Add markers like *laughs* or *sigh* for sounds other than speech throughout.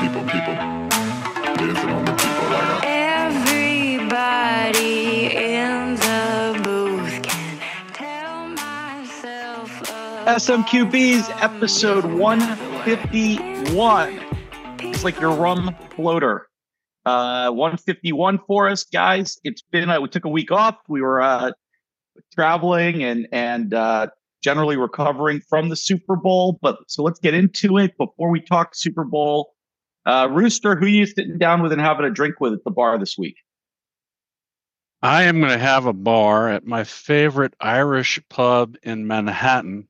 people, people. Dancing on the people like a Everybody in the booth can tell myself. SMQB's episode 151. It's like your rum floater. Uh, 151 for us, guys. It's been, uh, we took a week off. We were uh, traveling and, and uh, generally recovering from the Super Bowl. But so let's get into it before we talk Super Bowl. Uh, Rooster, who are you sitting down with and having a drink with at the bar this week? I am going to have a bar at my favorite Irish pub in Manhattan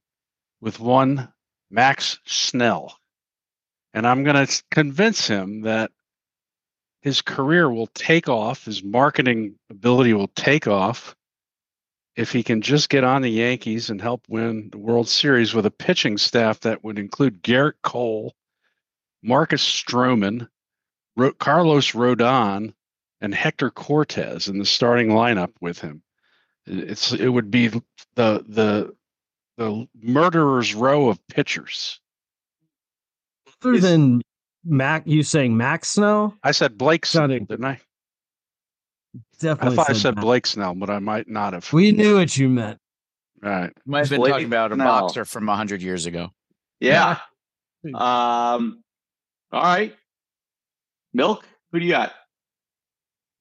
with one Max Snell. And I'm going to convince him that his career will take off, his marketing ability will take off if he can just get on the Yankees and help win the World Series with a pitching staff that would include Gerrit Cole, Marcus Stroman, Ro- Carlos Rodon, and Hector Cortez in the starting lineup with him. It's it would be the the the murderer's row of pitchers. Other Is- than Mac, you saying Max Snow? I said Blake Snell, Sounding- didn't I? I Definitely. thought I said said Blake Snell, but I might not have. We knew what you meant. All right. Might have been Blake talking about a Snell. boxer from hundred years ago. Yeah. Yeah. *laughs* Um, all right. Milk, who do you got?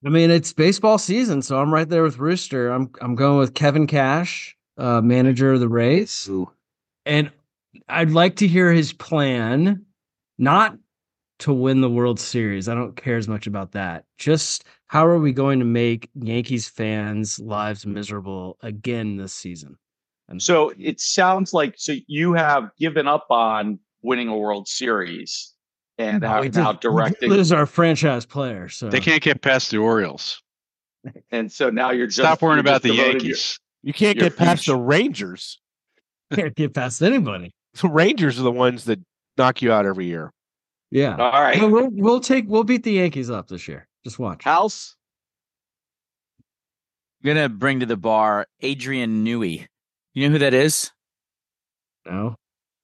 I mean, it's baseball season, so I'm right there with Rooster. I'm I'm going with Kevin Cash, uh, manager of the Rays, and I'd like to hear his plan, not to win the World Series. I don't care as much about that. Just how are we going to make Yankees fans' lives miserable again this season? And So it sounds like so you have given up on winning a World Series and No, are we did- now we directing, lose our franchise player. So They can't get past the Orioles. and so now you're just Stop worrying about the devoting your- Yankees. You can't get past future. the Rangers. *laughs* can't get past anybody. The Rangers are the ones that knock you out every year. Yeah. All right, Well, we'll we'll take we'll beat the Yankees up this year. Just watch. House. I'm gonna bring to the bar Adrian Newey. You know who that is? No.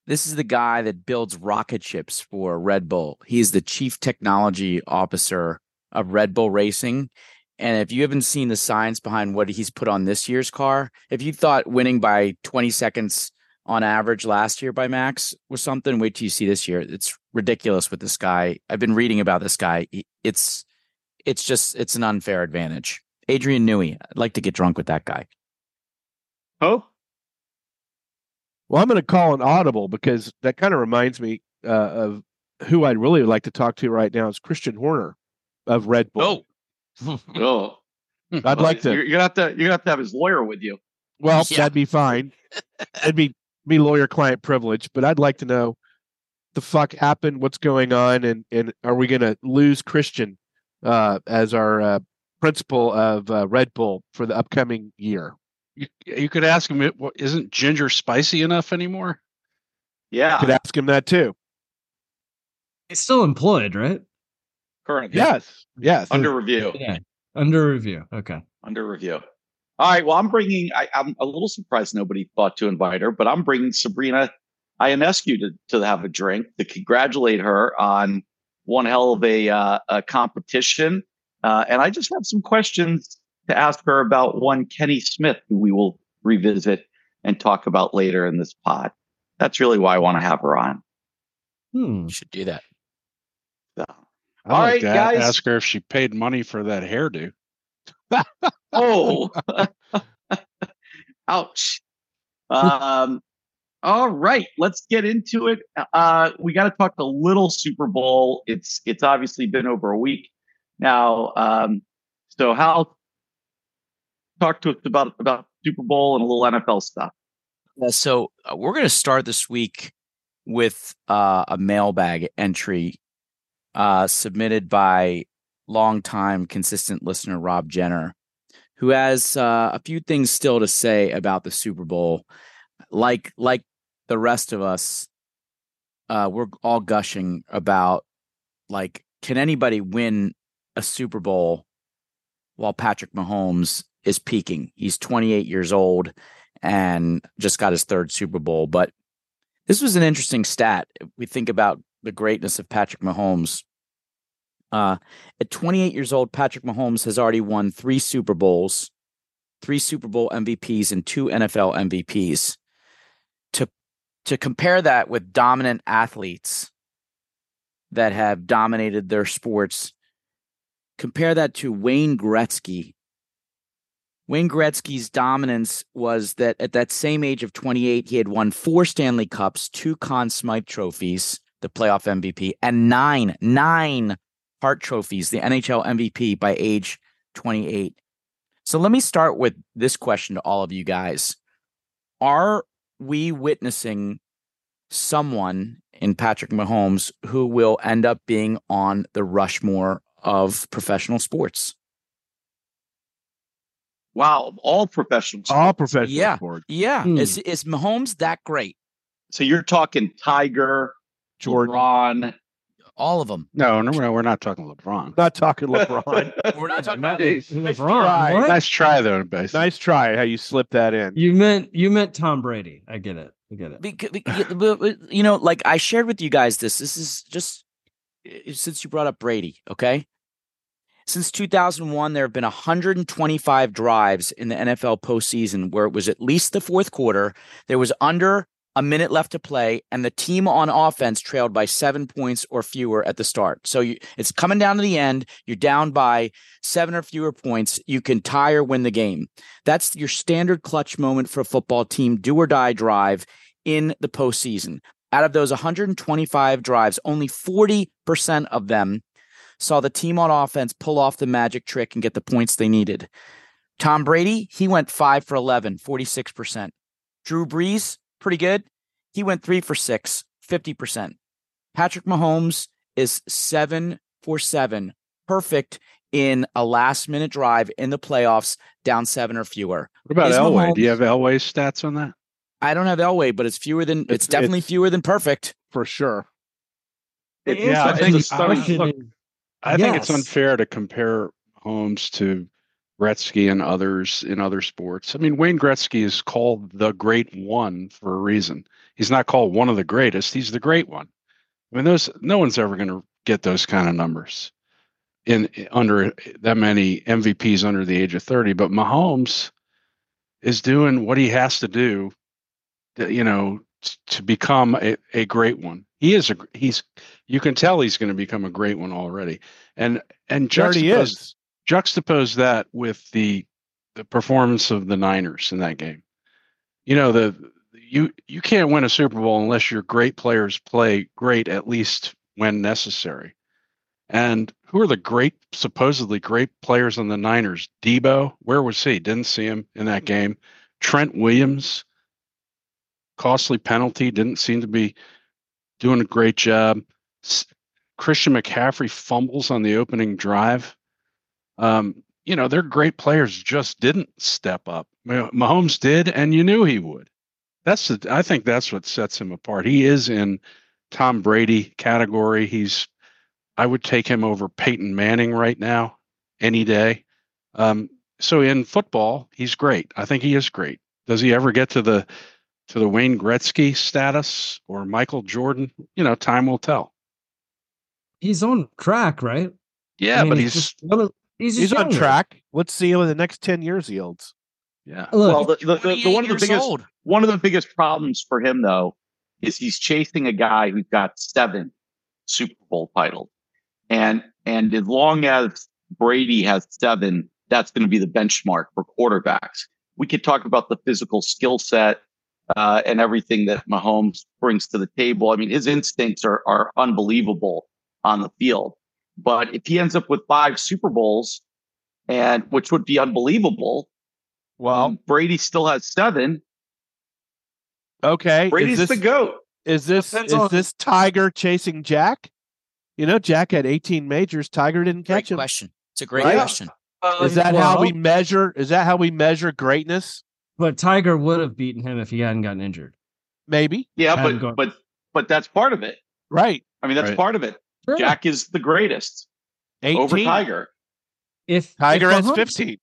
This is the guy that builds rocket ships for Red Bull. He's the chief technology officer of Red Bull Racing. And if you haven't seen the science behind what he's put on this year's car, if you thought winning by 20 seconds on average last year by Max was something, wait till you see this year. It's ridiculous with this guy. I've been reading about this guy. It's it's just it's an unfair advantage. Adrian Newey. I'd like to get drunk with that guy. Oh, Well, I'm going to call an audible because that kind of reminds me uh, of who I'd really like to talk to right now is Christian Horner of Red Bull. oh. *laughs* *laughs* I'd like to. You're, you're gonna have to. You're gonna have to have his lawyer with you. Well, Yeah. that'd be fine. It'd be be lawyer client privilege, but I'd like to know the fuck happened, what's going on, and and are we going to lose Christian uh, as our uh, principal of uh, Red Bull for the upcoming year? You, you could ask him, it- what- isn't ginger spicy enough anymore? Yeah, You Could ask him that too. He's still employed, right? currently. Yes, yes. under review. Yeah. Under review. Okay. under review. All right. Well, I'm bringing. I, I'm a little surprised nobody thought to invite her, but I'm bringing Sabrina Ionescu to to have a drink to congratulate her on one hell of a, uh, a competition. Uh, and I just have some questions to ask her about one Kenny Smith, who we will revisit and talk about later in this pod. That's really why I want to have her on. Hmm. You should do that. So, I'd All like right, to guys. ask her if she paid money for that hairdo. oh, *laughs* ouch. Um, all right, let's get into it. Uh, we got to talk a little Super Bowl. It's it's obviously been over a week now. Um, so Hal, talk to us about about Super Bowl and a little NFL stuff. Yeah, so uh, we're going to start this week with uh, a mailbag entry uh, submitted by longtime consistent listener Rob Jenner, who has uh, a few things still to say about the Super Bowl. Like like the rest of us, uh, we're all gushing about like, can anybody win a Super Bowl while Patrick Mahomes is peaking? He's 28 years old and just got his third Super Bowl. But this was an interesting stat. We think about the greatness of Patrick Mahomes Uh, at 28 years old, Patrick Mahomes has already won three Super Bowls, three Super Bowl MVPs, and two NFL MVPs. To to compare that with dominant athletes that have dominated their sports, compare that to Wayne Gretzky. Wayne Gretzky's dominance was that at that same age of 28, he had won four Stanley Cups, two Conn Smythe trophies, the playoff MVP, and nine, nine Hart trophies, the NHL MVP by age 28. So let me start with this question to all of you guys. Are we witnessing someone in Patrick Mahomes who will end up being on the Rushmore of professional sports? Wow, all professionals. All professional Yeah. sports. Yeah. Hmm. Is is Mahomes that great? So you're talking Tiger, Jordan. LeBron. All of them. No, no, no, we're not talking LeBron. Not talking LeBron. *laughs* We're not talking about LeBron. try. What? Nice try though, base. nice try how you slipped that in. You meant you meant Tom Brady. I get it. I get it. Because, you know, like I shared with you guys this. This is just uh, since you brought up Brady, okay? Since 2001, there have been 125 drives in the NFL postseason where it was at least the fourth quarter. There was under a minute left to play, and the team on offense trailed by seven points or fewer at the start. So you, it's coming down to the end. You're down by seven or fewer points. You can tie or win the game. That's your standard clutch moment for a football team, do or die drive in the postseason. Out of those 125 drives, only 40% of them saw the team on offense pull off the magic trick and get the points they needed. Tom Brady, he went 5 for 11, 46%. Drew Brees, pretty good. He went 3 for 6, 50%. Patrick Mahomes is 7 for 7, perfect in a last minute drive in the playoffs, down 7 or fewer. What about Is Elway? Do you have Elway's stats on that? I don't have Elway, but it's fewer than it's, It's- definitely it's- fewer than perfect. for sure. It- Yeah, I answer it's think- a to the starting look, I think it's unfair to compare Holmes to Gretzky and others in other sports. I mean, Wayne Gretzky is called the great one for a reason. He's not called one of the greatest. He's the great one. I mean, those no one's ever going to get those kind of numbers in under that many MVPs under the age of 30. But Mahomes is doing what he has to do, to, you know, to become a, a great one. He is a he's you can tell he's going to become a great one already. And and juxtapose, is. juxtapose that with the the performance of the Niners in that game. You know, the you you can't win a Super Bowl unless your great players play great at least when necessary. And who are the great supposedly great players on the Niners? Deebo, where was he? Didn't see him in that game. Trent Williams, costly penalty, didn't seem to be doing a great job. Christian McCaffrey fumbles on the opening drive. Um, you know, they're great players, just didn't step up. Mah- Mahomes did, and you knew he would. That's the, I think that's what sets him apart. He is in Tom Brady category. He's I would take him over Peyton Manning right now, any day. Um, so in football, he's great. I think he is great. Does he ever get to the to the Wayne Gretzky status or Michael Jordan? You know, time will tell. he's on track, right? Yeah, I mean, but he's, just one he's, just He's on track. Let's see what the next 10 years yields. yeah. well, the, the, the, the one of the biggest one of the biggest problems for him though is he's chasing a guy who's got seven Super Bowl titles, and and as long as Brady has seven, that's going to be the benchmark for quarterbacks. We could talk about the physical skill set uh, and everything that Mahomes brings to the table. I mean, his instincts are are unbelievable on the field. But if he ends up with five Super Bowls, and which would be unbelievable, Well, um, Brady still has seven. okay. Brady's is the this, goat. is this Depends is on- this Tiger chasing Jack? You know, Jack had 18 majors. Tiger didn't Great catch him. question. It's a great Right? question. Is that how we measure? Is that how we measure greatness? But Tiger would have beaten him if he hadn't gotten injured. Maybe. Yeah, Hadn't but gone- but but that's part of it. Right. I mean, that's Right. part of it. Sure. Jack is the greatest 18. over Tiger. if Tiger if has 15.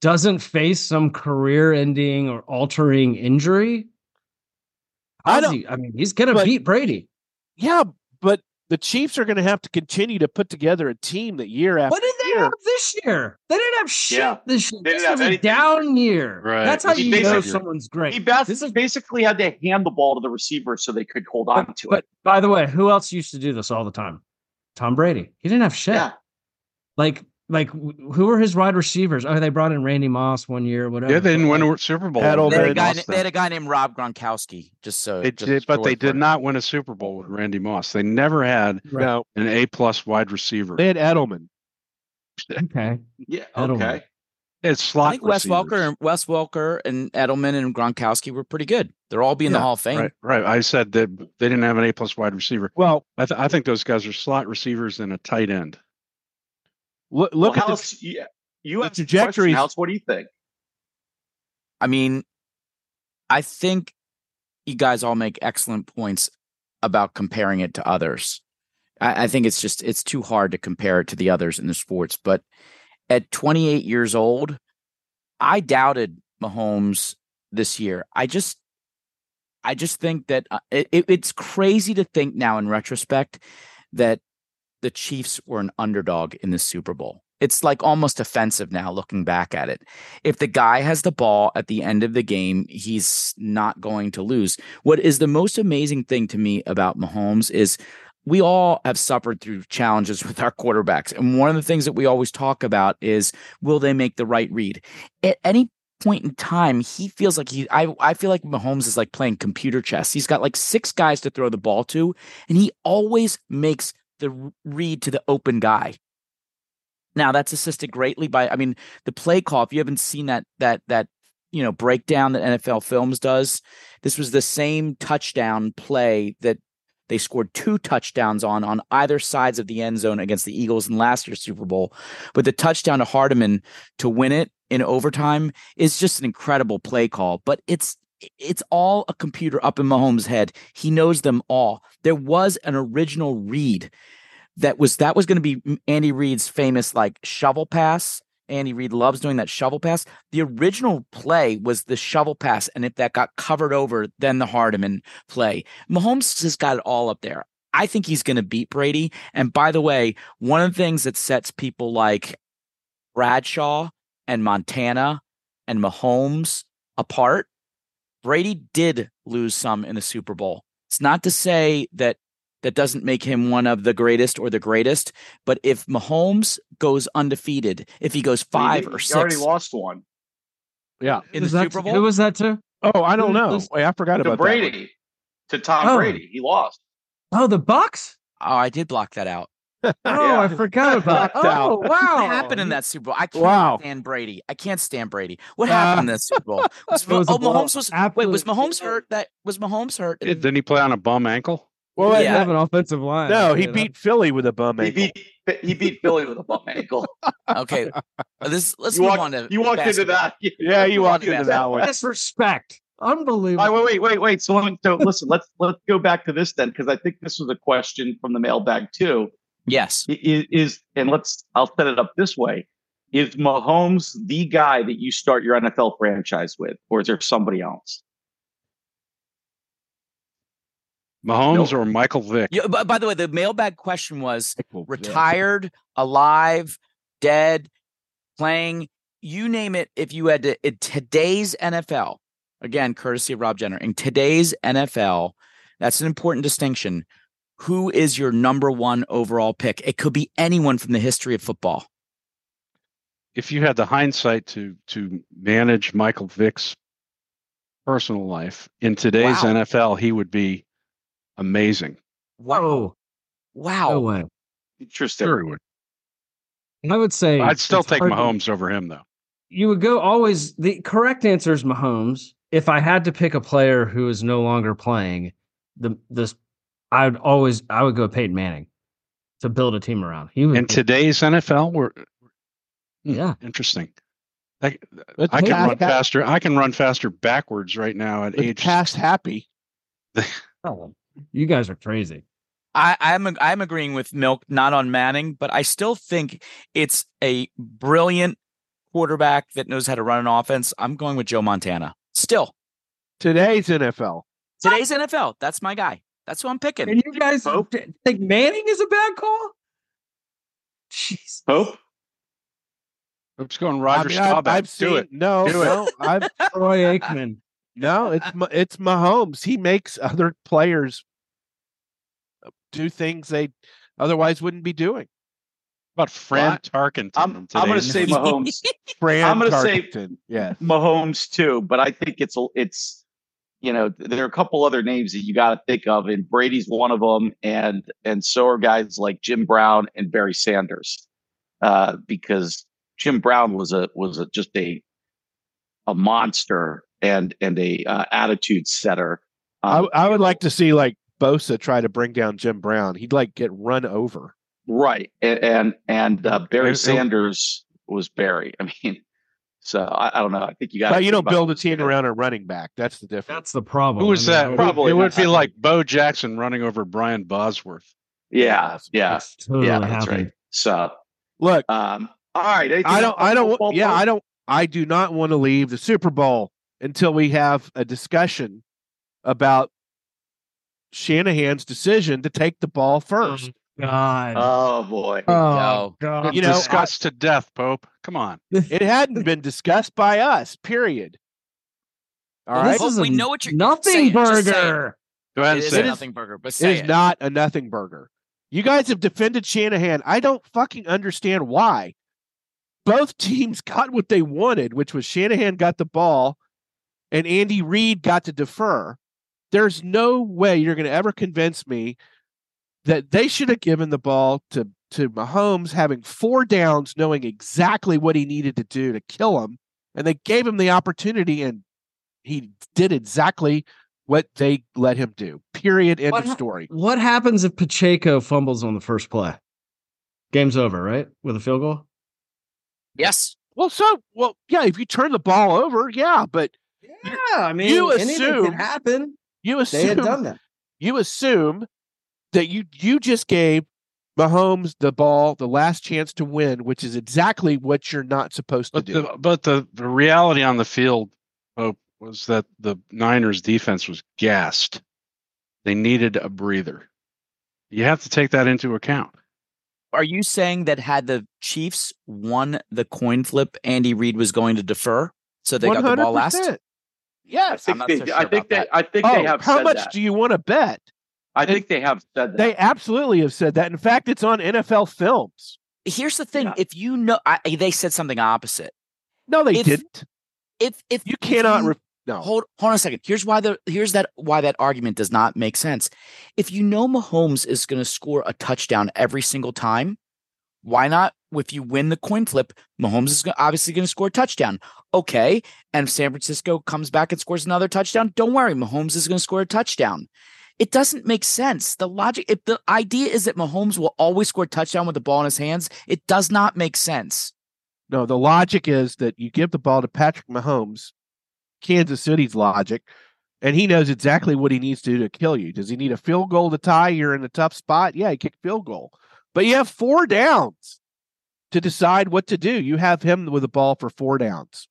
doesn't face some career-ending or altering injury, I don't- he- I mean, he's gonna beat Brady. Yeah, but the Chiefs are going to have to continue to put together a team that year after What did they year. have this year? They didn't have shit Yeah. this year. They This didn't was have a down year. Right. That's how He you know someone's great. He bas- This is basically had to hand the ball to the receiver so they could hold on to But it. by the way, who else used to do this all the time? Tom Brady. He didn't have shit. Yeah. Like, like who were his wide receivers? Oh, they brought in Randy Moss one year, whatever. Yeah, they didn't win a Super Bowl. Edelman. They had, a guy, lost they had a guy named Rob Gronkowski. Just so, They just did, but they did it's not win a Super Bowl with Randy Moss. They never had Right. An A plus wide receiver. they had Edelman. Okay. *laughs* Yeah. Edelworth. Okay. It's slot I think Wes receivers. Welker and Wes Welker and Edelman and Gronkowski were pretty good. They're all be in the Hall of Fame. Right, right. I said that they didn't have an A plus wide receiver. Well, I, th- I think those guys are slot receivers and a tight end. look, look well, at the, House, you, you the have trajectory. trajectories. House, what do you think? I mean, I think you guys all make excellent points about comparing it to others. I, I think it's just it's too hard to compare it to the others in the sports. But at 28 years old, I doubted Mahomes this year. I just I just think that uh, it, it- it's crazy to think now in retrospect that the Chiefs were an underdog in the Super Bowl. It's like almost offensive now looking back at it. If the guy has the ball at the end of the game, he's not going to lose. What is the most amazing thing to me about Mahomes is we all have suffered through challenges with our quarterbacks. And one of the things that we always talk about is will they make the right read? At any point in time, he feels like he I I feel like Mahomes is like playing computer chess. He's got like six guys to throw the ball to, and he always makes the read to the open guy. Now that's assisted greatly by I mean the play call. If you haven't seen that that that you know breakdown that NFL Films does, this was the same touchdown play that they scored two touchdowns on on either sides of the end zone against the Eagles in last year's Super Bowl. But the touchdown to Hardman to win it in overtime is just an incredible play call. But it's it's all a computer up in Mahomes' head. He knows them all. There was an original read that was that was going to be Andy Reid's famous like shovel pass. Andy Reid loves doing that shovel pass. The original play was the shovel pass, and if that got covered over, then the Hardman play. Mahomes has got it all up there. I think he's going to beat Brady. And by the way, one of the things that sets people like Bradshaw and Montana and Mahomes apart, Brady did lose some in the Super Bowl. It's not to say that that doesn't make him one of the greatest or the greatest, but if Mahomes goes undefeated, if he goes five He- or he already lost one Yeah. in the Super Bowl, Who was that to? Oh, I don't know. Wait, I forgot to about that. Brady, to Tom Oh. Brady. He lost. Oh, the Bucks. oh, I did block that out. *laughs* Oh, Yeah. I forgot *laughs* about. Blocked out. Oh, wow. What happened in that Super Bowl? I can't Wow. stand Brady. I can't stand Brady. What ah. happened in that Super Bowl? *laughs* Was, was oh, Mahomes was wait. Was Mahomes hurt? That was Mahomes hurt. Did- Didn't he play on a bum ankle? Well, Well, Yeah. have an offensive line. no, he tell you that. beat Philly with a bum ankle. He ankle. beat he beat Philly with a bum *laughs* ankle. Okay, this let's You move walked, on to you walked into basketball. that. *laughs* Yeah, you walked into into that that one. disrespect. Unbelievable. All right, wait, wait, wait, wait. So, let me, so listen, let's let's go back to this then, because I think this was a question from the mailbag too. Yes, I- Is, is and let's I'll set it up this way: Is Mahomes the guy that you start your NFL franchise with, or is there somebody else? Mahomes Nope. or Michael Vick? Yeah, by, by the way, the mailbag question was Retired. retired, alive, dead, playing. You name it. If you had to, in today's NFL, again, courtesy of Rob Jenner, in today's NFL, that's an important distinction. Who is your number one overall pick? It could be anyone from the history of football. If you had the hindsight to to manage Michael Vick's personal life in today's Wow. NFL, he would be amazing. Whoa. Wow. No way. Interesting. Sure, would. I would say I'd still take hard to- Mahomes over him, though. You would go always. The correct answer is Mahomes. If I had to pick a player who is no longer playing, the this I'd always I would go Peyton Manning to build a team around. He would. In today's NFL, we're Hmm, Yeah. interesting. I, I can run faster. I can run faster backwards right now at age. past happy. *laughs* Oh, you guys are crazy. I, I'm I'm agreeing with Milk, not on Manning, but I still think it's a brilliant quarterback that knows how to run an offense. I'm going with Joe Montana. Still, Today's NFL. today's NFL, that's my guy. That's who I'm picking. And you guys Pope? th- think Manning is a bad call? Jeez. Pope. Oops, going Roger I mean, I've- I've Do seen it. no, Do it. no. I've *laughs* Troy Aikman. No. It's it's Mahomes. He makes other players do things they otherwise wouldn't be doing. About Fran Well, Tarkenton. I'm, I'm going to say? Mahomes. *laughs* Fran I'm gonna say- Tarkenton, yeah. Mahomes too, but I think it's it's you know there are a couple other names that you got to think of, and Brady's one of them, and and so are guys like Jim Brown and Barry Sanders, uh, because Jim Brown was a was a, just a a monster and and a uh, attitude setter. I, Um, I would like to see like Bosa try to bring down Jim Brown. He'd like get run over. right, and and, and uh, Barry It- it- Sanders was Barry. I mean, so I, I don't know. I think you got. You don't build a team around a running back. That's the difference. That's the problem. Who was I mean, that? it- Probably it would be *laughs* like Bo Jackson running over Brian Bosworth. Yeah, yeah, it's totally yeah. That's happened. right. So, Look, um, all right. I don't. I don't. Yeah, Paul? I don't. I do not want to leave the Super Bowl until we have a discussion about Shanahan's decision to take the ball first. Oh, God. Oh boy. oh, go. God. You know, discussed to death, Pope. Come on. *laughs* It hadn't been discussed by us. Period. All Well, right. this Well, is a we know what you're- nothing it, just it. burger. Go ahead It and is say a nothing burger, but It say is it. not a nothing burger. You guys have defended Shanahan. I don't fucking understand why. Both *laughs* teams got what they wanted, which was Shanahan got the ball and Andy Reid got to defer. There's no way you're going to ever convince me that they should have given the ball to to Mahomes having four downs, knowing exactly what he needed to do to kill him, and they gave him the opportunity, and he did exactly what they let him do. Period. End What of hap- story. What happens if Pacheco fumbles on the first play? Game's over, right? With a field goal? Yes. Well, so well, yeah. If you turn the ball over, yeah, but Yeah, I mean, you anything assume- can happen. you assume They had done that. you assume that you you just gave Mahomes the ball, the last chance to win, which is exactly what you're not supposed to do. the but the, the reality on the field, Pope, was that the Niners defense was gassed. They needed a breather. You have to take that into account. Are you saying that had the Chiefs won the coin flip, Andy Reid was going to defer? So they got the ball last? 100%. I Yes. think I'm not they, so sure I think about they, that. I think Oh, they have how said much that. do you want to bet? I think they have said that. They absolutely have said that. In fact, it's on NFL films. Here's the thing: Yeah. if you know, I, they said something opposite. No, they If- didn't. If if You if cannot. you- Re- no. hold hold on a second. Here's why the here's that why that argument does not make sense. If you know Mahomes is going to score a touchdown every single time, why not? If you win the coin flip, Mahomes is obviously going to score a touchdown. Okay, and if San Francisco comes back and scores another touchdown, don't worry, Mahomes is going to score a touchdown. It doesn't make sense. The logic, if the idea is that Mahomes will always score a touchdown with the ball in his hands, it does not make sense. No, the logic is that you give the ball to Patrick Mahomes, Kansas City's logic, and he knows exactly what he needs to do to kill you. Does he need a field goal to tie? You're in a tough spot. Yeah, he kicked field goal. But you have four downs to decide what to do. You have him with the ball for four downs.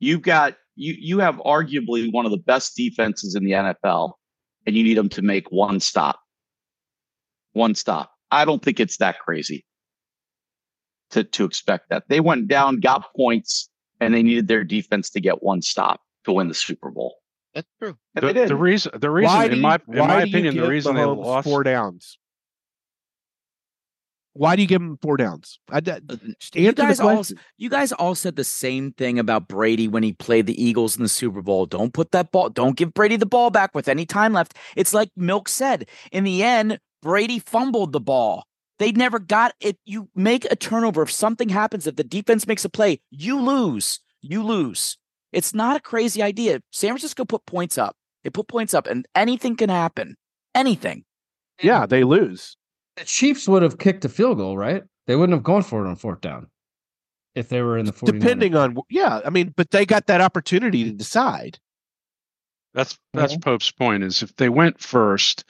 You've got you you have arguably one of the best defenses in the NFL, and you need them to make one stop. One stop. I don't think it's that crazy to to expect that. They went down, got points, and they needed their defense to get one stop to win the Super Bowl. That's true. And The, they did. the reason, the reason, why do in you, my in my opinion, the reason they Mahomes lost. four downs. Why do you give him four downs? I, uh, just You guys all you guys all said the same thing about Brady when he played the Eagles in the Super Bowl. Don't put that ball, don't give Brady the ball back with any time left. It's like Milk said. In the end, Brady fumbled the ball. They never got it. You make a turnover. If something happens, if the defense makes a play, you lose. You lose. It's not a crazy idea. San Francisco put points up. They put points up, and anything can happen. Anything. Yeah, they lose. The Chiefs would have kicked a field goal, right? They wouldn't have gone for it on fourth down if they were in the 49ers. Depending on yeah, I mean, but they got that opportunity to decide. That's that's Mhm. Pope's point. Is if they went first,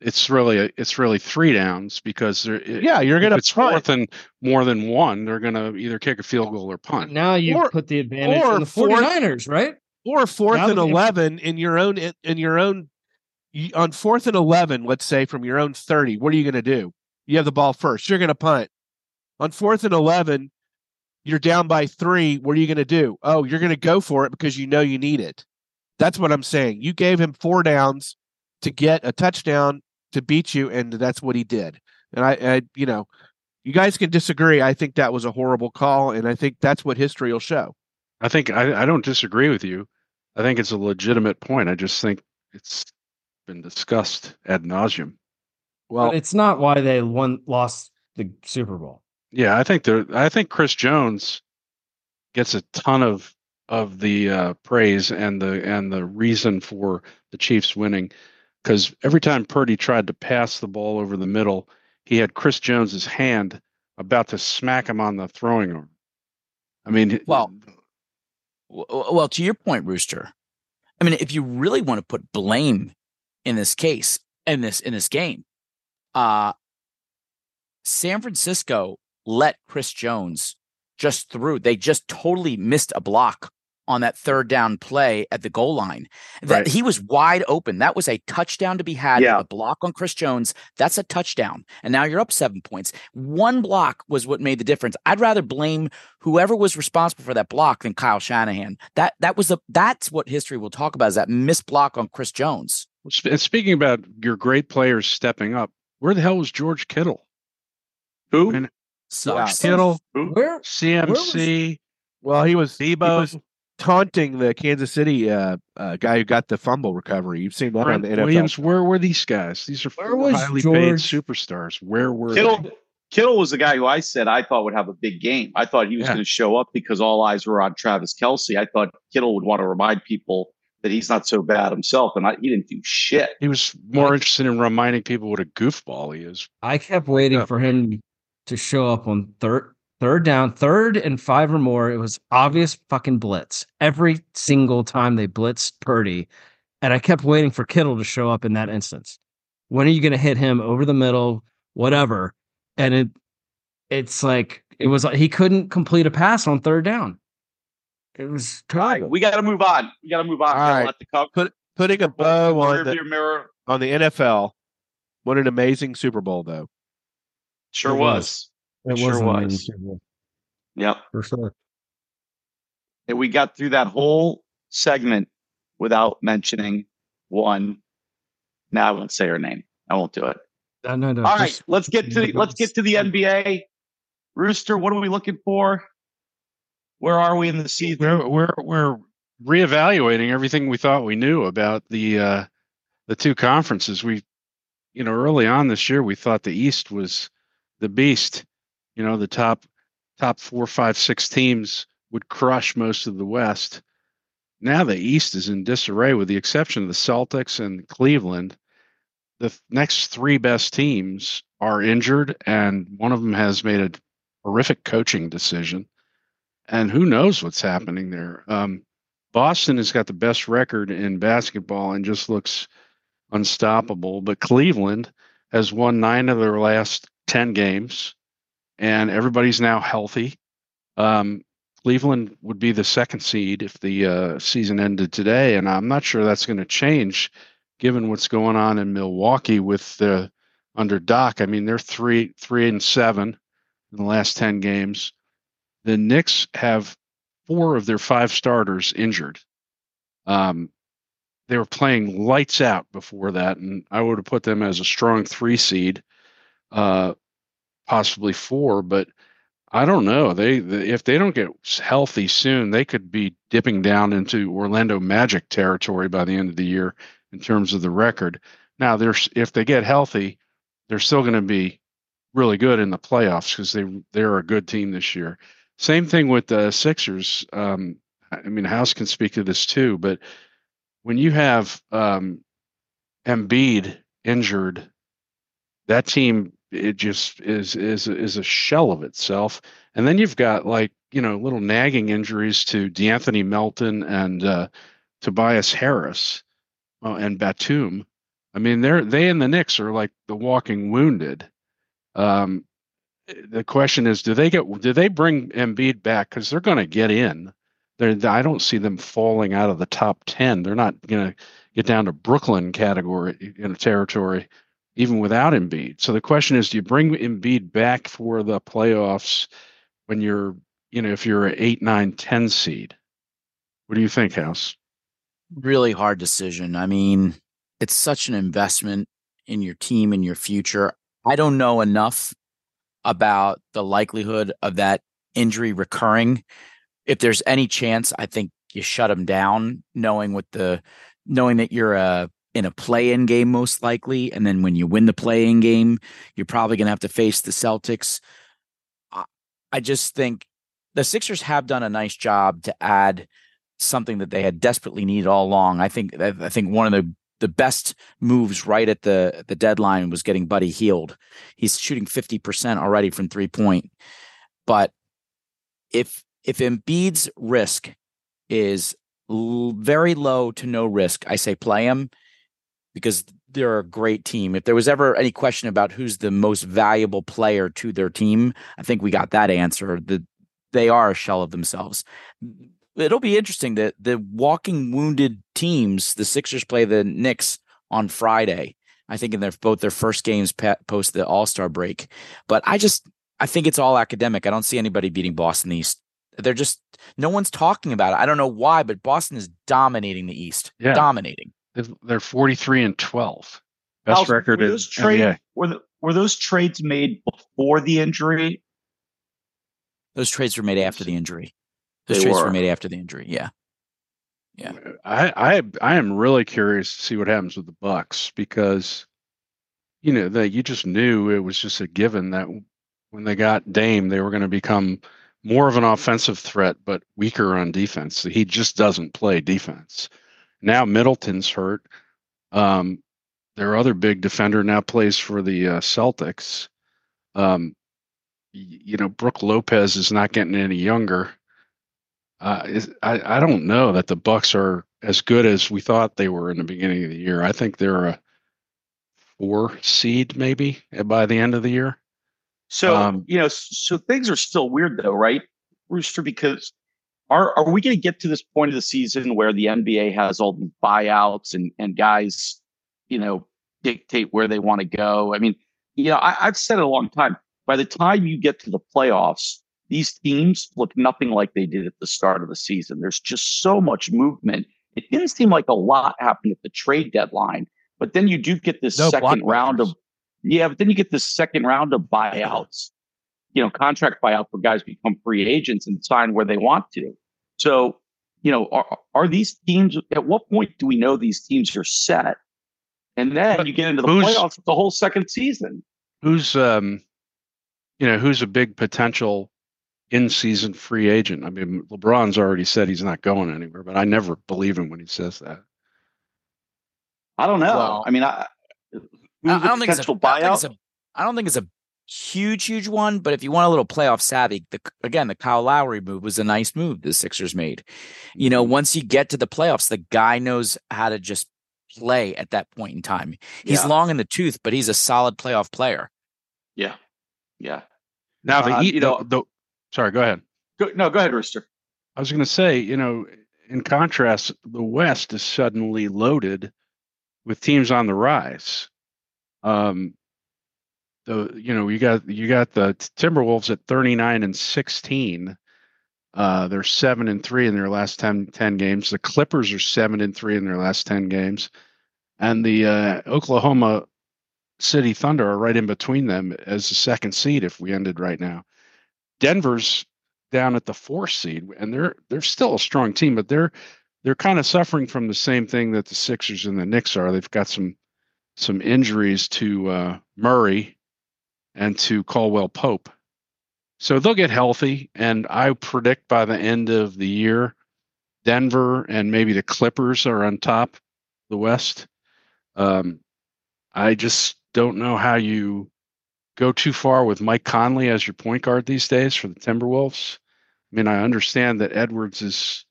it's really a, it's really three downs because they're it- Yeah, you're gonna it's punt. fourth and more than one, they're gonna either kick a field goal or punt. Now you Or- put the advantage or on the fourth- 49ers, right? or fourth Now and eleven in your own in your own on fourth and 11, let's say from your own 30, what are you going to do? You have the ball first. You're going to punt. On fourth and 11, you're down by three. What are you going to do? Oh, you're going to go for it because you know you need it. That's what I'm saying. You gave him four downs to get a touchdown to beat you, and that's what he did. And I, I you know, you guys can disagree. I think that was a horrible call, and I think that's what history will show. I think I, I don't disagree with you. I think it's a legitimate point. I just think it's been discussed ad nauseum. Well, But it's not why they won lost the Super Bowl. Yeah, I think there. I think Chris Jones gets a ton of of the uh, praise and the and the reason for the Chiefs winning because every time Purdy tried to pass the ball over the middle, he had Chris Jones's hand about to smack him on the throwing arm. I mean, Well, W- w- Well, to your point, Rooster. I mean, if you really want to put blame in this case, in this in this game, uh San Francisco let Chris Jones just through. They just totally missed a block on that third down play at the goal line. That Right. he was wide open. That was a touchdown to be had. Yeah. A block on Chris Jones. That's a touchdown. And now you're up seven points. One block was what made the difference. I'd rather blame whoever was responsible for that block than Kyle Shanahan. That that was the that's what history will talk about is that missed block on Chris Jones. Sp- and speaking about your great players stepping up, where the hell was George Kittle? Who? And- Sucks. Kittle, Who? Where CMC, well, he was he was taunting the Kansas City uh, uh, guy who got the fumble recovery. You've seen that on Trent the NFL. Williams. Where were these guys? These are Where four was highly paid superstars. Where were they? Kittle. Kittle was the guy who I said I thought would have a big game. I thought he was Yeah. going to show up because all eyes were on Travis Kelce. I thought Kittle would want to remind people that he's not so bad himself, and I, he didn't do shit. He was more interested in reminding people what a goofball he is. I kept waiting Yeah. for him to show up on third third down, third and five or more. It was obvious fucking blitz every single time they blitzed Purdy, and I kept waiting for Kittle to show up in that instance. When are you going to hit him over the middle, whatever? And it it's like it was he couldn't complete a pass on third down. It was All right, terrible. we got to move on. We got to move on. All We got a right. lot to cover. Putting a bow on the mirror. on the NFL. What an amazing Super Bowl, though. Sure It was. It sure wasn't was. amazing Super Bowl, Yep. for sure. And we got through that whole segment without mentioning one. Now I won't say her name. I won't do it. Uh, no, no, All right, just- let's get to the, let's get to the NBA. Rooster, what are we looking for? Where are we in the season? We're we're we're reevaluating everything we thought we knew about the uh, the two conferences. We, you know, early on this year, we thought the East was the beast. You know, the top top four, five, six teams would crush most of the West. Now the East is in disarray, with the exception of the Celtics and Cleveland. The th- next three best teams are injured, and one of them has made a horrific coaching decision and who knows what's happening there. Um, Boston has got the best record in basketball and just looks unstoppable. But Cleveland has won nine of their last 10 games, and everybody's now healthy. Um, Cleveland would be the second seed if the uh, season ended today, and I'm not sure that's going to change given what's going on in Milwaukee with the under Doc. I mean, they're three three and seven in the last 10 games the Knicks have four of their five starters injured. Um, they were playing lights out before that, and I would have put them as a strong three seed, uh, possibly four. But I don't know. They, if they don't get healthy soon, they could be dipping down into Orlando Magic territory by the end of the year in terms of the record. Now, there's if they get healthy, they're still going to be really good in the playoffs because they they're a good team this year. Same thing with the Sixers. Um, I mean, House can speak to this too, but when you have um, Embiid injured, that team it just is is is a shell of itself. And then you've got like you know little nagging injuries to De'Anthony Melton and uh, Tobias Harris uh, and Batum. I mean, they're they and the Knicks are like the walking wounded. Um, the question is, do they get do they bring Embiid back because they're going to get in? They're, I don't see them falling out of the top ten. They're not going to get down to Brooklyn category in a territory, even without Embiid. So the question is, do you bring Embiid back for the playoffs when you're, you know, if you're an eight, nine, 10 seed? What do you think, House? Really hard decision. I mean, it's such an investment in your team and your future. I don't know enough about the likelihood of that injury recurring. If there's any chance, I think you shut him down, knowing what the knowing that you're a in a play-in game most likely, and then when you win the play-in game, you're probably going to have to face the Celtics. I, I just think the Sixers have done a nice job to add something that they had desperately needed all along. I think I think one of the the best moves right at the the deadline was getting Buddy Hield. He's shooting 50% already from three point. But if if Embiid's risk is l- very low to no risk, I say play him because they're a great team. If there was ever any question about who's the most valuable player to their team, I think we got that answer. The they are a shell of themselves it'll be interesting that the walking wounded teams, the Sixers play the Knicks on Friday. I think in their both their first games post the All Star break. But I just I think it's all academic. I don't see anybody beating Boston East. They're just no one's talking about it. I don't know why, but Boston is dominating the East. Yeah. Dominating. They're 43 and 12. Best House, record were in trade, NBA. were, the, were those trades made before the injury? Those trades were made after the injury. Those They trades were were. made after the injury. Yeah. Yeah. I, I I am really curious to see what happens with the Bucks because you know that you just knew it was just a given that when they got Dame they were going to become more of an offensive threat but weaker on defense. He just doesn't play defense. Now Middleton's hurt. Um, their other big defender now plays for the uh, Celtics. Um, y- you know Brooke Lopez is not getting any younger. Uh, is, I I don't know that the Bucks are as good as we thought they were in the beginning of the year. I think they're a four seed maybe by the end of the year. So Um, you know, so things are still weird though, right, Rooster? Because are are we going to get to this point of the season where the NBA has all these buyouts and and guys, you know, dictate where they want to go? I mean, you know, I, I've said it a long time. By the time you get to the playoffs, these teams look nothing like they did at the start of the season. There's just so much movement. It didn't seem like a lot happened at the trade deadline, but then you do get this No second round of yeah, but then you get this second round of buyouts, you know, contract buyout for guys become free agents and sign where they want to. So, you know, are, are these teams, at what point do we know these teams are set? And then But you get into the playoffs the whole second season. Who's um, you know, who's a big potential in-season free agent? I mean, LeBron's already said he's not going anywhere, but I never believe him when he says that. I don't know. Well, I mean, I, who's I, I a don't think it's a, potential I don't think buyout? it's a I don't think it's a huge, huge one. But if you want a little playoff savvy, the again the Kyle Lowry move was a nice move the Sixers made. You know, once you get to the playoffs, the guy knows how to just play at that point in time. He's Yeah. long in the tooth, but he's a solid playoff player. yeah. Yeah. Now the Uh, Eat, you know- the, the sorry, go ahead. Go, no, go ahead, Rooster. I was going to say, you know, in contrast, the West is suddenly loaded with teams on the rise. Um, the you know you got you got the Timberwolves at 39 and 16. Uh, they're seven and three in their last 10, 10 games. The Clippers are seven and three in their last 10 games, and the uh, Oklahoma City Thunder are right in between them as the second seed. If we ended right now, Denver's down at the fourth seed, and they're they're still a strong team, but they're they're kind of suffering from the same thing that the Sixers and the Knicks are. They've got some some injuries to uh, Murray and to Caldwell Pope, so they'll get healthy. And I predict by the end of the year, Denver and maybe the Clippers are on top the West. Um, I just don't know how you go too far with Mike Conley as your point guard these days for the Timberwolves. I mean, I understand that Edwards is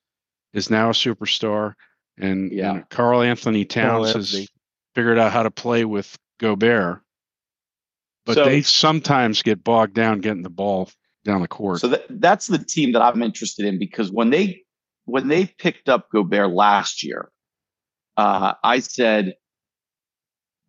is now a superstar, and Yeah. and Karl Anthony Towns Anthony. has figured out how to play with Gobert. But So- they sometimes get bogged down getting the ball down the court. So that, that's the team that I'm interested in because when they when they picked up Gobert last year, uh, I said,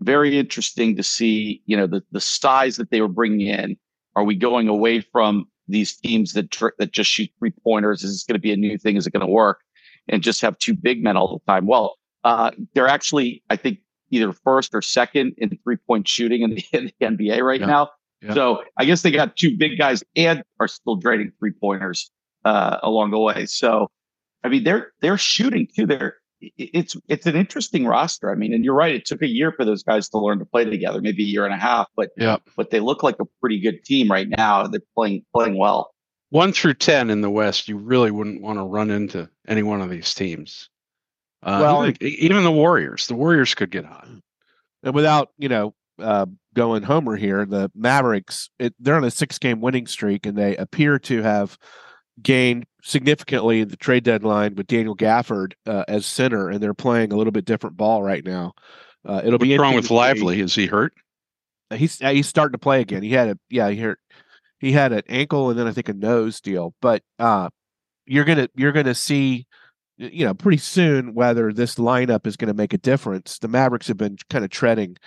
very interesting to see, you know, the, the size that they were bringing in. Are we going away from these teams that tr- that just shoot three pointers? Is this going to be a new thing? Is it going to work? And just have two big men all the time? Well, uh, they're actually, I think, either first or second in three point shooting in the, in the NBA right Yeah. now. Yeah. So I guess they got two big guys and are still draining three pointers uh, along the way. So, I mean, they're they're shooting too. They're it's it's an interesting roster. I mean, and you're right. It took a year for those guys to learn to play together, maybe a year and a half. But Yeah. but they look like a pretty good team right now. They're playing playing well. One through 10 in the West, you really wouldn't want to run into any one of these teams. Uh, Well, even, even the Warriors, the Warriors could get hot. And without, you know, uh, going Homer here, the Mavericks, it, they're on a six game winning streak and they appear to have gained significantly in the trade deadline with Daniel Gafford uh, as center, and they're playing a little bit different ball right now. Uh, it'll What's be wrong with. Lively? Is he hurt? He's uh, he's starting to play again. He had a yeah, he hurt, he had an ankle and then I think a nose deal. But uh, you're gonna you're gonna see, you know, pretty soon whether this lineup is going to make a difference. The Mavericks have been kind of treading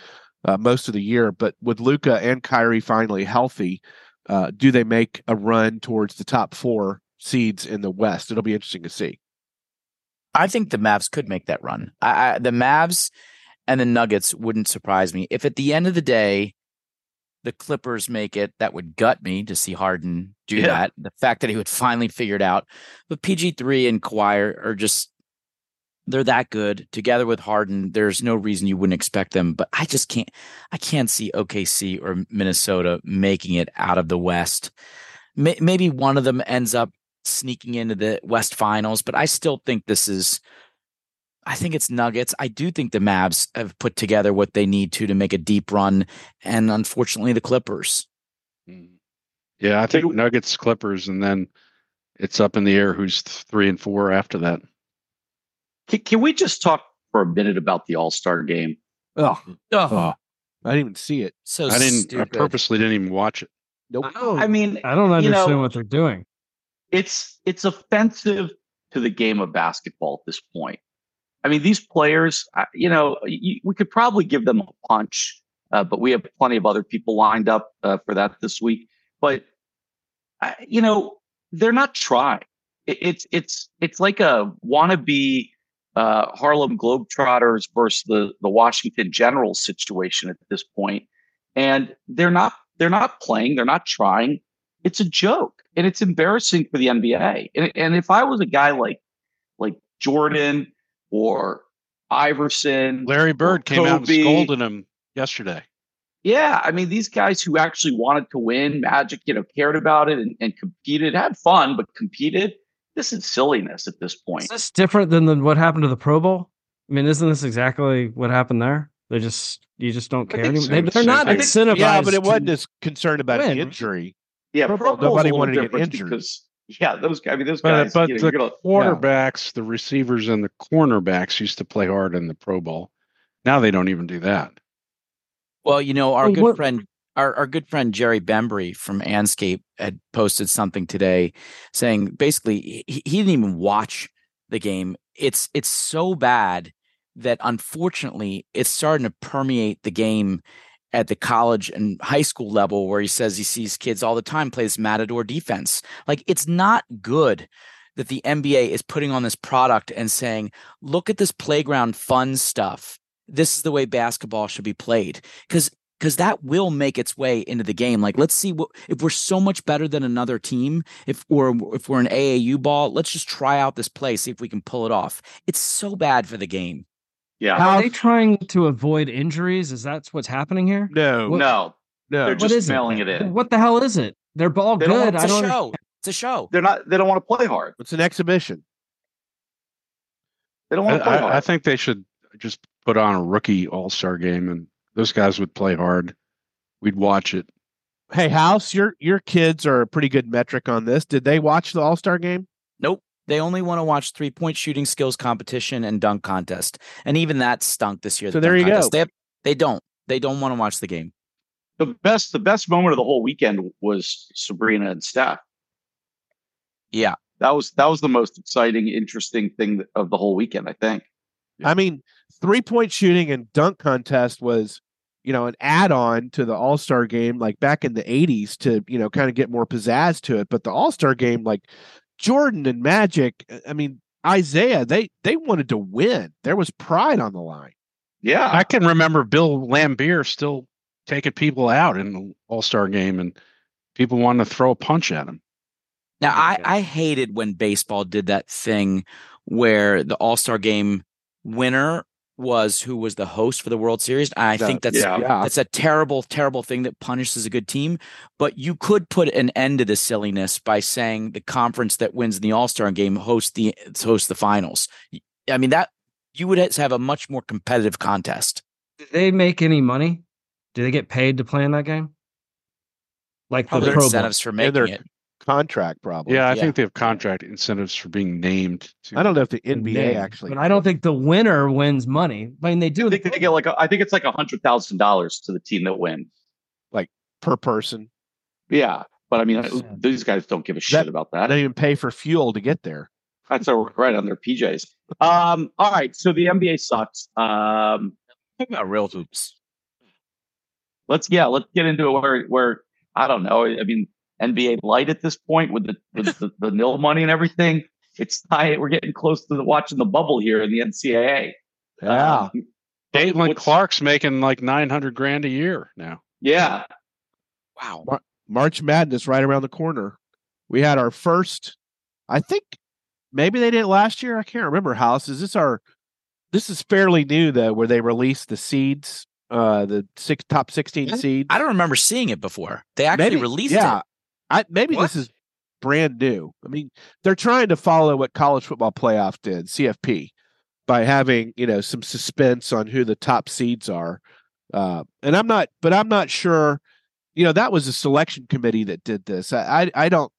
uh, most of the year, but with Luka and Kyrie finally healthy, uh, do they make a run towards the top four seeds in the West? It'll be interesting to see. I think the Mavs could make that run. I, I, the Mavs and the Nuggets wouldn't surprise me. If at the end of the day, the Clippers make it, that would gut me to see Harden do Yeah. that. The fact that he would *laughs* finally figure it out. But PG3 and Kawhi are, are just, they're that good. Together with Harden, there's no reason you wouldn't expect them. But I just can't, I can't see OKC or Minnesota making it out of the West. Maybe one of them ends up sneaking into the West Finals, but I still think this is. I think it's Nuggets. I do think the Mavs have put together what they need to to make a deep run, and unfortunately, the Clippers. Mm. Yeah, I think Nuggets, Clippers, and then it's up in the air who's three and four after that. Can, can we just talk for a minute about the All Star game? Oh, Oh, I didn't even see it. so I didn't. Stupid. I purposely didn't even watch it. Nope. I mean, I don't you know, understand what they're doing. It's it's offensive to the game of basketball at this point. I mean, these players, you know, we could probably give them a punch, uh, but we have plenty of other people lined up uh, for that this week. But you know, they're not trying. It, it's it's it's like a wannabe uh, Harlem Globetrotters versus the the Washington Generals situation at this point, and they're not they're not playing. They're not trying. It's a joke, and it's embarrassing for the NBA. And, and if I was a guy like like Jordan or Iverson, Larry Bird or came out and scolded him yesterday. yeah, I mean, these guys who actually wanted to win, Magic, you know, cared about it and, and competed, had fun, but competed. This is silliness at this point. Is this different than the, what happened to the Pro Bowl? I mean, isn't this exactly what happened there? They just you just don't care anymore. so. They, they're not I think- incentivized. Yeah, but it wasn't as concerned about win, an injury. Yeah, Pro Pro Bowl, nobody a wanted to get injured. because yeah, those guys. I mean, those But, guys. but you know, the gonna- quarterbacks, the receivers, and the cornerbacks used to play hard in the Pro Bowl. Now they don't even do that. Well, you know, our Well, good what- friend, our, our good friend Jerry Bembry from Andscape had posted something today saying basically he, he didn't even watch the game. It's it's so bad that unfortunately it's starting to permeate the game at the college and high school level where he says he sees kids all the time plays matador defense. Like it's not good that the NBA is putting on this product and saying, look at this playground fun stuff. This is the way basketball should be played. Because because that will make its way into the game. Like, let's see what if we're so much better than another team, if or if we're an AAU ball, let's just try out this play, see if we can pull it off. It's so bad for the game. Yeah, How, Are they trying to avoid injuries? Is that what's happening here? No, What- no, no. they're What just is mailing it? it in. What the hell is it? They're ball They don't good. I It's a don't. show. It's a show. they're not. They don't want to play hard. it's an exhibition. They don't want to play hard. I, I think they should just put on a rookie All Star game, and those guys would play hard. We'd watch it. Hey, House, your your kids are a pretty good metric on this. Did they watch the All Star game? Nope. They only want to watch three point shooting skills competition and dunk contest. And even that stunk this year. So the there you contest. go. They, have, they don't. They don't want to watch the game. the best. The best moment of the whole weekend was Sabrina and Steph. Yeah. That was that was the most exciting, interesting thing of the whole weekend. I think. Yeah. I mean, three point shooting and dunk contest was, you know, an add on to the All Star game, like back in the 80s to, you know, kind of get more pizzazz to it. But the All Star game, like Jordan and Magic, uh, I mean, Isiah, they they wanted to win. There was pride on the line. Yeah. I can remember Bill Laimbeer still taking people out in the All Star game, and people wanted to throw a punch at him. Now, I, uh, I hated when baseball did that thing where the All Star game winner was who was the host for the World Series. I The- think that's yeah. Yeah. that's a terrible, terrible thing that punishes a good team. But you could put an end to the silliness by saying the conference that wins the All Star game hosts the hosts the finals. I mean that you would have a much more competitive contest. Do they make any money? Do they get paid to play in that game? Like the Pro incentives for making they're- it. Contract probably. Yeah, I Yeah. think they have contract incentives for being named. Too. I don't know if the NBA name, actually. But I don't think the winner wins money. I mean, they do. I think they get like a, I think it's like a hundred thousand dollars to the team that wins. Like per person. Yeah, but I mean, Yeah. these guys don't give a shit That- about I that. don't even pay for fuel to get there. That's a, right on their PJs. Um, all right, so the NBA sucks. Um, Talk about real hoops. let's yeah, let's get into it where where I don't know. I mean, NBA light at this point with the with *laughs* the, the nil money and everything. It's time we're getting close to the, watching the bubble here in the NCAA. Yeah. Um, Caitlin Clark's making like nine hundred grand a year now. yeah, Wow. March Madness right around the corner. We had our first, I think maybe they did it last year. I can't remember. House is this our? This is fairly new though, where they released the seeds, uh, the six top sixteen seeds. I don't remember seeing it before. They actually maybe, released yeah, it. I maybe What? this is brand new. I mean, they're trying to follow what college football playoff did, CFP, by having you know some suspense on who the top seeds are. Uh, and I'm not, but I'm not sure. You know, that was a selection committee that did this. I, I, I don't.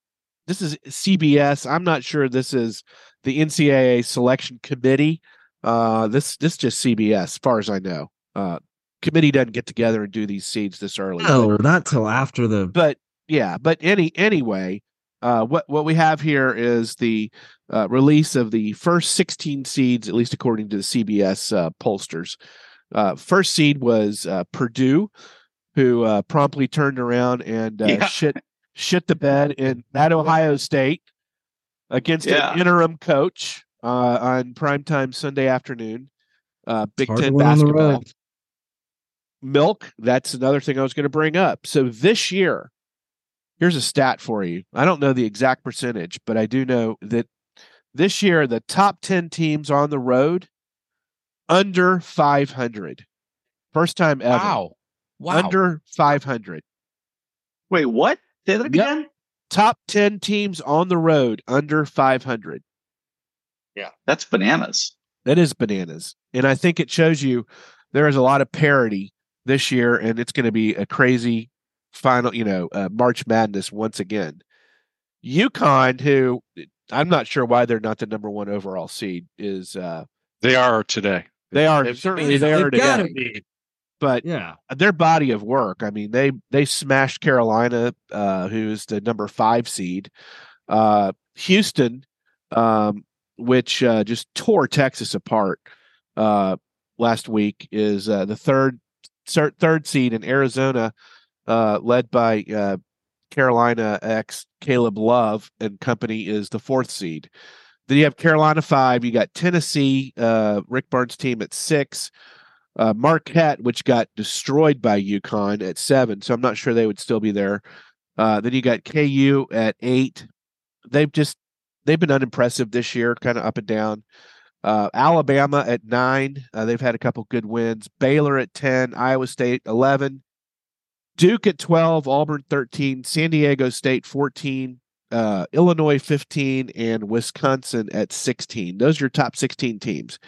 This is CBS. I'm not sure this is the NCAA selection committee. Uh, this this just CBS, as far as I know. Uh, committee doesn't get together and do these seeds this early. No, not till after the. but yeah, but any anyway, uh, what what we have here is the uh, release of the first 16 seeds, at least according to the CBS uh, pollsters. Uh, first seed was uh, Purdue, who uh, promptly turned around and uh, Yeah. shit shit the *laughs* bed in that Ohio State against Yeah. an interim coach uh, on primetime Sunday afternoon. Uh, Big Ten win on the basketball milk that's another thing i was going to bring up so this year here's a stat for you i don't know the exact percentage but i do know that this year the top 10 teams on the road under 500 first time ever Wow. Wow. under 500 wait, what? Say that Yep. again. top 10 teams on the road under 500 Yeah, that's bananas. That is bananas. And I think it shows you there is a lot of parity this year, and it's going to be a crazy final, you know, uh, March Madness once again. UConn, who I'm not sure why they're not the number one overall seed, is uh, They are today. they are They've- certainly they are They've gotta today. be. But Yeah. their body of work, I mean, they they smashed Carolina, uh, who's the number five seed. Uh, Houston, um, which uh, just tore Texas apart uh, last week, is uh, the third third seed in Arizona, uh, led by uh, Carolina ex Caleb Love and company, is the fourth seed. Then you have Carolina five. You got Tennessee, uh, Rick Barnes' team at six uh, Marquette, which got destroyed by UConn at seven, so I'm not sure they would still be there. Uh, then you got KU at eight. They've just they've been unimpressive this year, kind of up and down. Uh, Alabama at nine. Uh, they've had a couple good wins. Baylor at ten. Iowa State eleven. Duke at twelve. Auburn thirteen. San Diego State fourteen. Uh, Illinois fifteen, and Wisconsin at sixteen. Those are your top sixteen teams.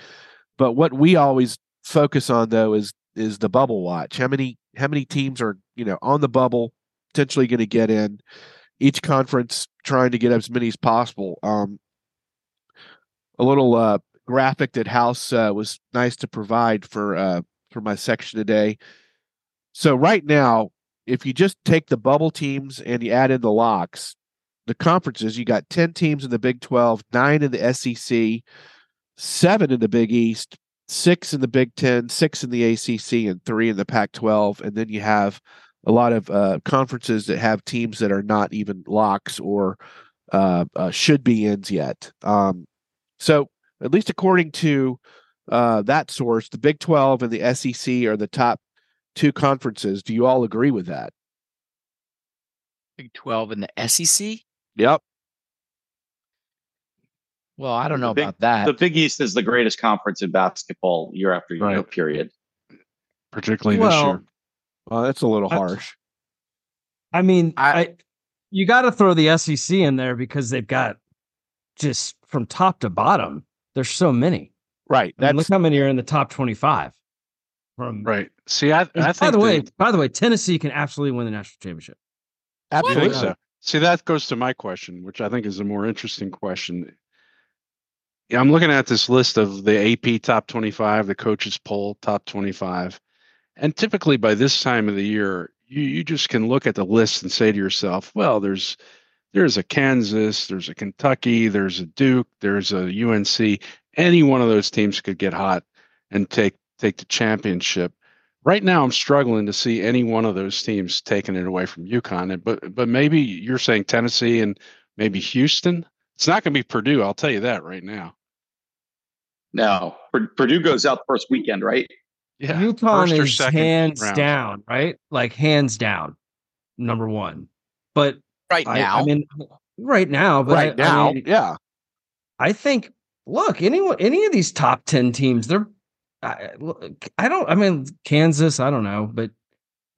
But what we always focus on though is is the bubble watch. How many how many teams are you know on the bubble potentially going to get in? Each conference trying to get as many as possible. Um, a little uh, graphic that House uh, was nice to provide for uh, for my section today. So right now, if you just take the bubble teams and you add in the locks, the conferences, you got ten teams in the Big Twelve, nine in the SEC, seven in the Big East, six in the Big Ten, six in the ACC, and three in the Pac-12, and then you have a lot of uh, conferences that have teams that are not even locks or uh, uh, should be ins yet. Um, so, at least according to uh, that source, the Big 12 and the SEC are the top two conferences. Do you all agree with that? Big 12 and the SEC? Yep. Well, I don't know The Big- about that. The Big East is the greatest conference in basketball year after year. Right. Period. particularly this year. Well, that's a little That's- harsh. I mean, I- I, you got to throw the SEC in there because they've got just from top to bottom. There's so many. Right. I mean, look how many are in the top 25. From Right. See, I, I by think the way, that- by the way, Tennessee can absolutely win the national championship. I absolutely. think so. See, that goes to my question, which I think is a more interesting question. Yeah, I'm looking at this list of the AP top 25, the coaches poll top 25. And typically by this time of the year, you, you just can look at the list and say to yourself, well, there's there's a Kansas, there's a Kentucky, there's a Duke, there's a UNC. Any one of those teams could get hot and take take the championship. Right now, I'm struggling to see any one of those teams taking it away from UConn. And- But but maybe you're saying Tennessee and maybe Houston. It's not going to be Purdue. I'll tell you that right now. No, Purdue goes out the first weekend, right? Yeah, UConn first is hands round. down, right? Like hands down, number one. But right I, now. I mean, right now, but right I- I now, mean, yeah. I think look, anyone any of these top 10 teams, they're I, I don't I mean Kansas, I don't know, but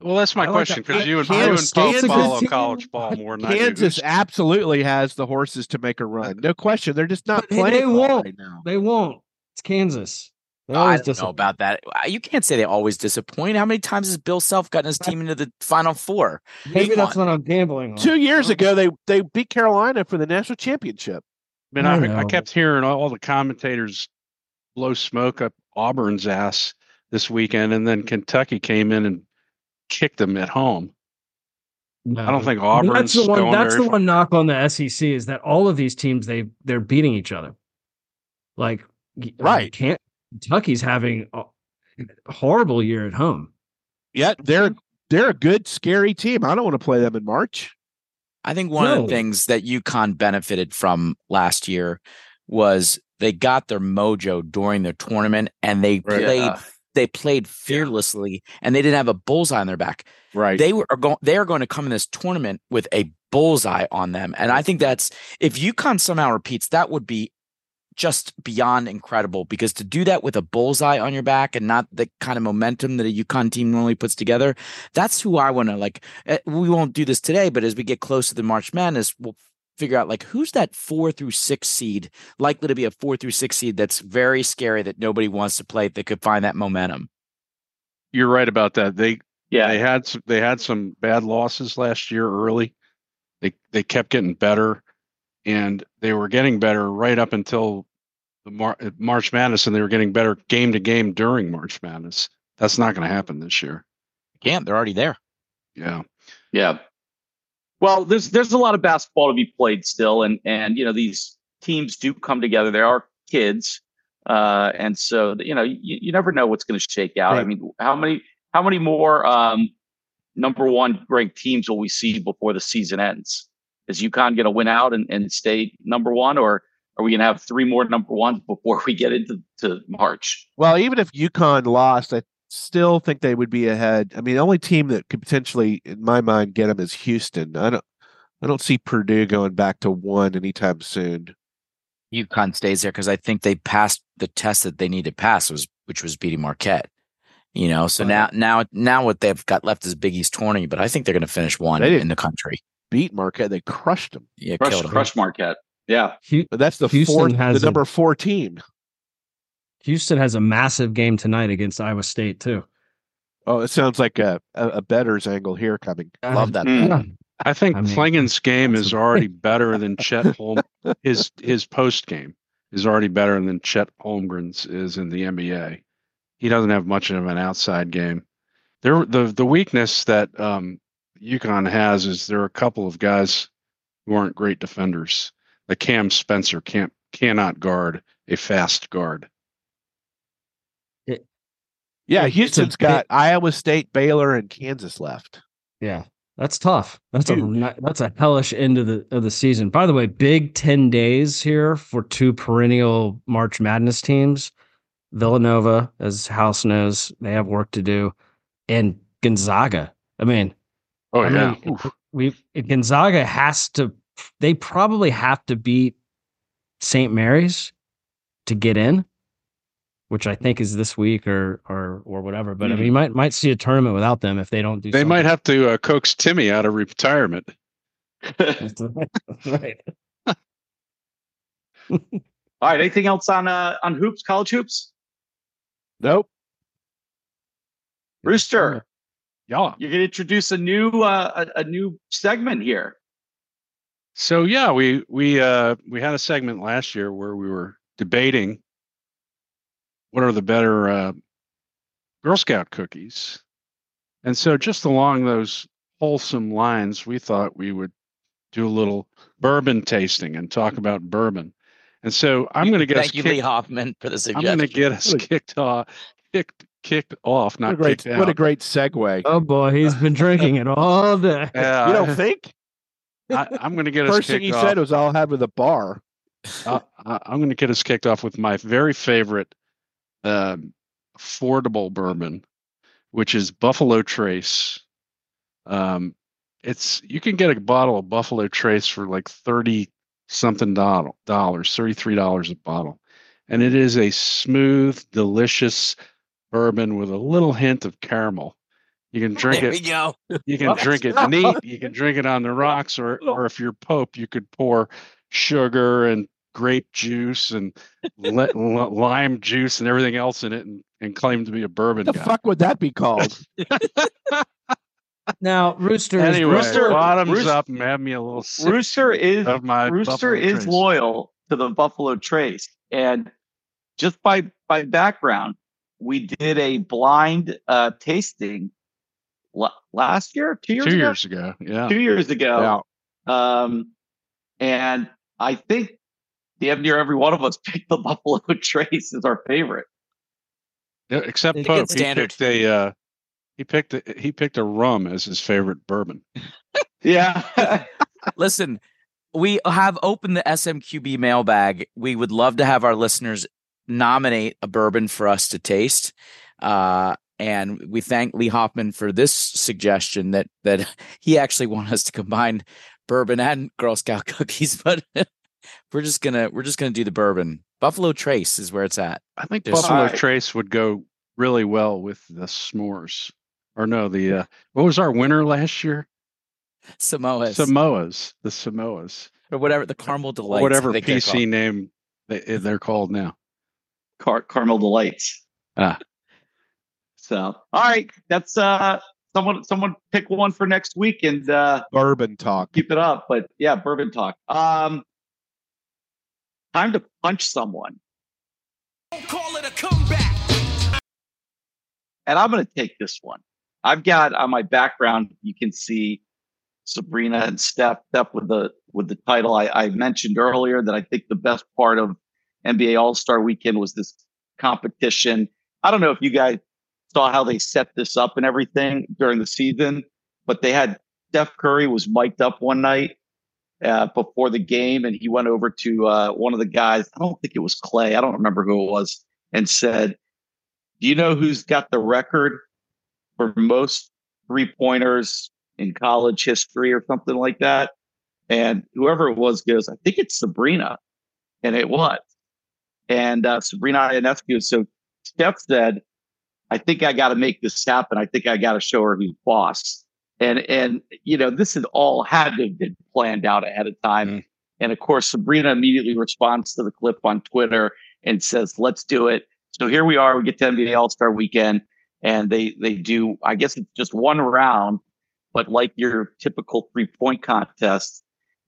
Well, that's my I question that. because you and Kansas- you and Pope Kansas- follow team. college ball more than I do. Kansas absolutely has the horses to make a run. No question. They're just not But playing they well won't. right now. they won't. It's Kansas. They I always don't know disappoint. about that. You can't say they always disappoint. How many times has Bill Self gotten his team into the Final Four? Maybe Come that's on. what I'm gambling on. Two years ago, they they beat Carolina for the national championship. I mean, I I, I kept hearing all the commentators blow smoke up Auburn's ass this weekend, and then Kentucky came in and kicked them at home. No. I don't think I mean, Auburn's that's the one. That's the far. one knock on the SEC is that all of these teams they they're beating each other. Like y- I mean, Right. can't Kentucky's having a horrible year at home. Yet they're they're a good, scary team. I don't want to play them in March. I think one of the things that UConn benefited from last year was they got their mojo during their tournament and they Right. played Yeah. they played fearlessly and they didn't have a bullseye on their back. Right. They were are going they are going to come in this tournament with a bullseye on them. And I think that's if UConn somehow repeats, that would be just beyond incredible because to do that with a bullseye on your back and not the kind of momentum that a UConn team normally puts together, that's who I want to like. eh, We won't do this today, but as we get close to the March Madness, we'll figure out like who's that four through six seed likely to be a four through six seed that's very scary that nobody wants to play that could find that momentum. You're right about that. They Yeah, they had some, they had some bad losses last year early. They they kept getting better, and they were getting better right up until the Mar- uh, March Madness, and they were getting better game to game during March Madness. That's not going to happen this year. Can't they're already there. Yeah, Yeah. Well, there's there's a lot of basketball to be played still, and and you know these teams do come together. There are kids, uh, and so you know you, you never know what's going to shake out. I mean, how many how many more um, number one ranked teams will we see before the season ends? Is UConn going to win out and, and stay number one, or are we going to have three more number ones before we get into to March? Well, even if UConn lost, I still think they would be ahead. I mean, the only team that could potentially, in my mind, get them is Houston. I don't. I don't see Purdue going back to one anytime soon. UConn stays there because I think they passed the test that they need to pass was which was beating Marquette. You know, so now now now what they've got left is Big East tourney, but I think they're going to finish one in the country. Beat Marquette, they crushed them. Yeah, Crush, killed 'em. crush Marquette. Yeah. But that's the Houston fourth, has the a- number four team. Houston has a massive game tonight against Iowa State too. Oh, it sounds like a a, a better's angle here coming. Love that. Mm. I think I mean, Clingan's game is already *laughs* better than Chet Holm. His his post game is already better than Chet Holmgren's is in the NBA. He doesn't have much of an outside game. There, the the weakness that um, UConn has is there are a couple of guys who aren't great defenders. Like Cam Spencer can't cannot guard a fast guard. Yeah, Houston's got Iowa State, Baylor, and Kansas left. Yeah, that's tough. That's a that's a hellish end of the of the season. By the way, big ten days here for two perennial March Madness teams. Villanova, as House knows, they have work to do, and Gonzaga. I mean, Oh I yeah. mean, we Gonzaga has to. They probably have to beat St. Mary's to get in, which I think is this week or or or whatever. But I mean, you might might see a tournament without them if they don't do. They might have to uh, coax Timmy out of retirement. That's right. *laughs* All right. Anything else on uh on hoops, college hoops? Nope. Rooster, Yeah. you're gonna introduce a new uh a, a new segment here. So yeah, we we uh we had a segment last year where we were debating what are the better uh, Girl Scout cookies, and so just along those wholesome lines, we thought we would do a little bourbon tasting and talk about bourbon. And so I'm going to get us Thank you, Lee kicked, Hoffman, for the suggestion. I'm going to get us kicked off, kicked kicked off, What a not great, kicked out. what a great segue. Oh boy, he's been drinking it all day. *laughs* Yeah, you don't think? I, I'm going to get *laughs* us First thing he off. said was, "I'll have with a bar." uh, I'm going to get us kicked off with my very favorite um, affordable bourbon, which is Buffalo Trace. Um, it's you can get a bottle of Buffalo Trace for like thirty something dollars, thirty three dollars a bottle, and it is a smooth, delicious bourbon with a little hint of caramel. You can drink there it go. *laughs* you can drink it neat. You can drink it on the *laughs* rocks, or or if you're Pope, you could pour sugar and grape juice and li- *laughs* li- lime juice and everything else in it, and, and claim to be a bourbon What The guy. fuck would that be called? *laughs* Now, Rooster is Anyway, Rooster- bottoms Rooster- up and have me a little sip Rooster is of my Rooster Buffalo is Trace. loyal to the Buffalo Trace, and just by by background, we did a blind uh tasting la- last year, two years two ago, years ago. Yeah, two years ago. Um, and I think damn near every one of us *laughs* picked the Buffalo *laughs* Trace as our favorite. Yeah, except It's Pope. He standard. picked a uh, he picked a, he picked a rum as his favorite bourbon. *laughs* Yeah. Listen, we have opened the SMQB mailbag. We would love to have our listeners nominate a bourbon for us to taste. Uh, and we thank Lee Hoffman for this suggestion that that he actually wanted us to combine bourbon and Girl Scout cookies, but we're just gonna we're just gonna do the bourbon. Buffalo Trace is where it's at. I think There's- Buffalo Alright. Trace would go really well with the s'mores. Or no, the uh, what was our winner last year? Samoas Samoas, the Samoas, or whatever the caramel delights. Whatever they're PC name they, eh, they're called now. Car- caramel delights. Ah. So, all right, that's uh, someone someone pick one for next week and uh, Bourbon talk. keep it up. But yeah, bourbon talk. Um, time to punch someone. Call it a comeback. and I'm going to take this one. I've got on my background, you can see Sabrina and Steph. Steph with the with the title. I, I mentioned earlier that I think the best part of NBA All Star Weekend was this competition. I don't know if you guys saw how they set this up and everything during the season, but they had Steph Curry was mic'd up one night uh, before the game, and he went over to uh, one of the guys. I don't think it was Klay. I don't remember who it was, and said, "Do you know who's got the record for most three pointers in college history or something like that?" And whoever it was goes, "I think it's Sabrina," and it was. And uh, Sabrina Ionescu. So Steph said, "I think I got to make this happen. I think I got to show her who's boss." And and you know this had all had to have been planned out ahead of time. Mm. And of course, Sabrina immediately responds to the clip on Twitter and says, "Let's do it." So here we are. We get to NBA All Star Weekend, and they they do. I guess it's just one round, but like your typical three point contest.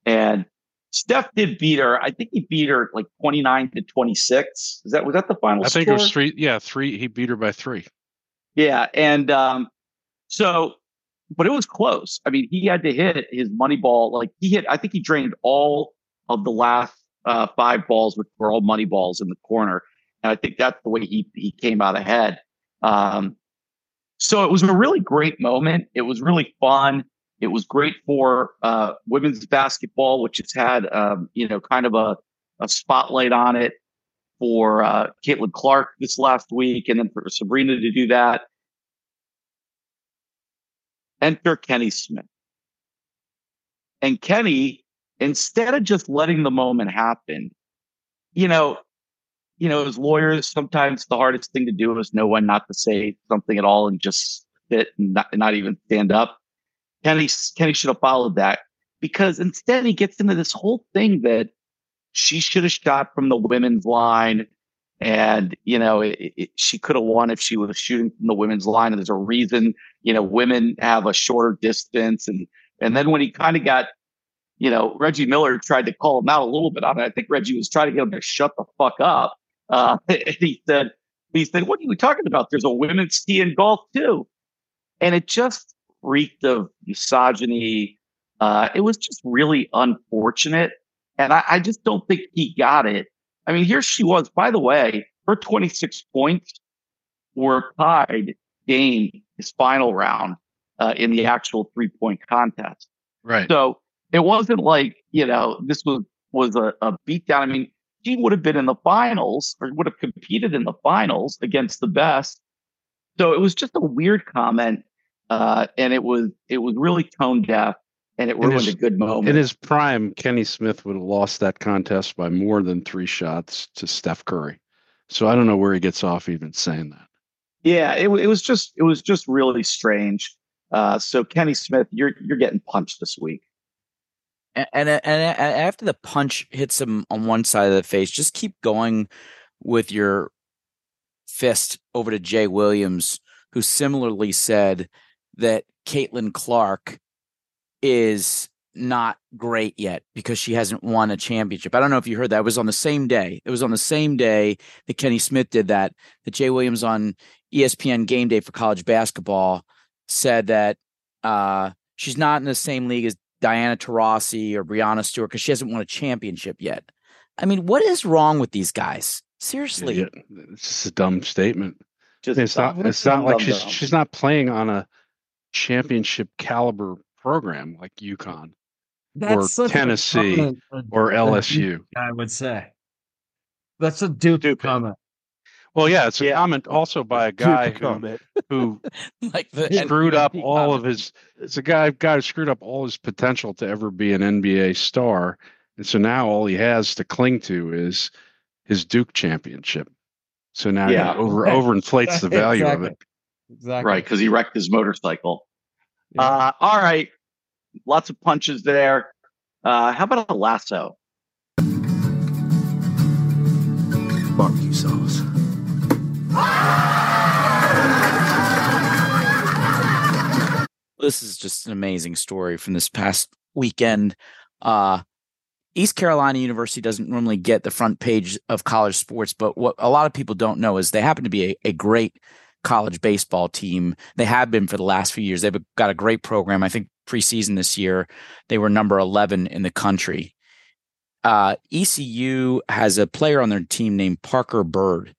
And Steph did beat her. I think he beat her like twenty nine to twenty six. Is that was that the final? I think score? it was three. Yeah, three. He beat her by three. Yeah, and um, so, but it was close. I mean, he had to hit his money ball. Like he hit, I think he drained all of the last uh, five balls, which were all money balls in the corner. And I think that's the way he he came out ahead. Um, so it was a really great moment. It was really fun. It was great for uh, women's basketball, which has had um, you know kind of a, a spotlight on it for uh, Caitlin Clark this last week, and then for Sabrina to do that. Enter Kenny Smith, and Kenny, instead of just letting the moment happen, you know, you know, as lawyers, sometimes the hardest thing to do is know when not to say something at all and just sit and not, not even stand up. Kenny, Kenny should have followed that because instead he gets into this whole thing that she should have shot from the women's line. And, you know, it, it, she could have won if she was shooting from the women's line. And there's a reason, you know, women have a shorter distance. And, and then when he kind of got, you know, Reggie Miller tried to call him out a little bit on it. I think Reggie was trying to get him to shut the fuck up. Uh, *laughs* and he said, he said, what are you talking about? There's a women's ski and golf too. And it just reeked of misogyny. Uh, it was just really unfortunate. And I, I just don't think he got it. I mean, here she was. By the way, her 26 points were tied Dame his final round uh, in the actual three point contest. Right. So it wasn't like you know this was was a, a beatdown. I mean, he would have been in the finals or would have competed in the finals against the best. So it was just a weird comment, uh, and it was it was really tone deaf, and it In ruined his- a good moment. In his prime, Kenny Smith would have lost that contest by more than three shots to Steph Curry. So I don't know where he gets off even saying that. Yeah, it, it was just it was just really strange. Uh, so Kenny Smith, you're you're getting punched this week. and, and and after the punch hits him on one side of the face, just keep going with your fist over to Jay Williams, who similarly said that Caitlin Clark is not great yet because she hasn't won a championship. I don't know if you heard that. It was on the same day. It was on the same day that Kenny Smith did that. That Jay Williams on ESPN Game Day for college basketball said that uh, she's not in the same league as Diana Taurasi or Breanna Stewart because she hasn't won a championship yet. I mean, what is wrong with these guys? Seriously. Idiot. It's just a dumb statement. Just It's not. It's not dumb, like dumb, she's dumb. she's not playing on a championship caliber program like UConn or such a Tennessee comment a- or LSU. I would say. That's a Duke Stupid. comment. Well, yeah, it's a Yeah. comment also by a guy who, who *laughs* like the screwed up he all of his. It's a guy guy who screwed up all his potential to ever be an NBA star, and so now all he has to cling to is his Duke championship. So now Yeah. he over overinflates the value of it. Exactly. right because he wrecked his motorcycle. Yeah. Uh, all right, lots of punches there. Uh, how about a lasso? Barbecue sauce. This is just an amazing story from this past weekend. Uh, East Carolina University doesn't normally get the front page of college sports, but what a lot of people don't know is they happen to be a, a great college baseball team. They have been for the last few years. They've got a great program. I think preseason this year, they were number 11 in the country. Uh, ECU has a player on their team named Parker Bird.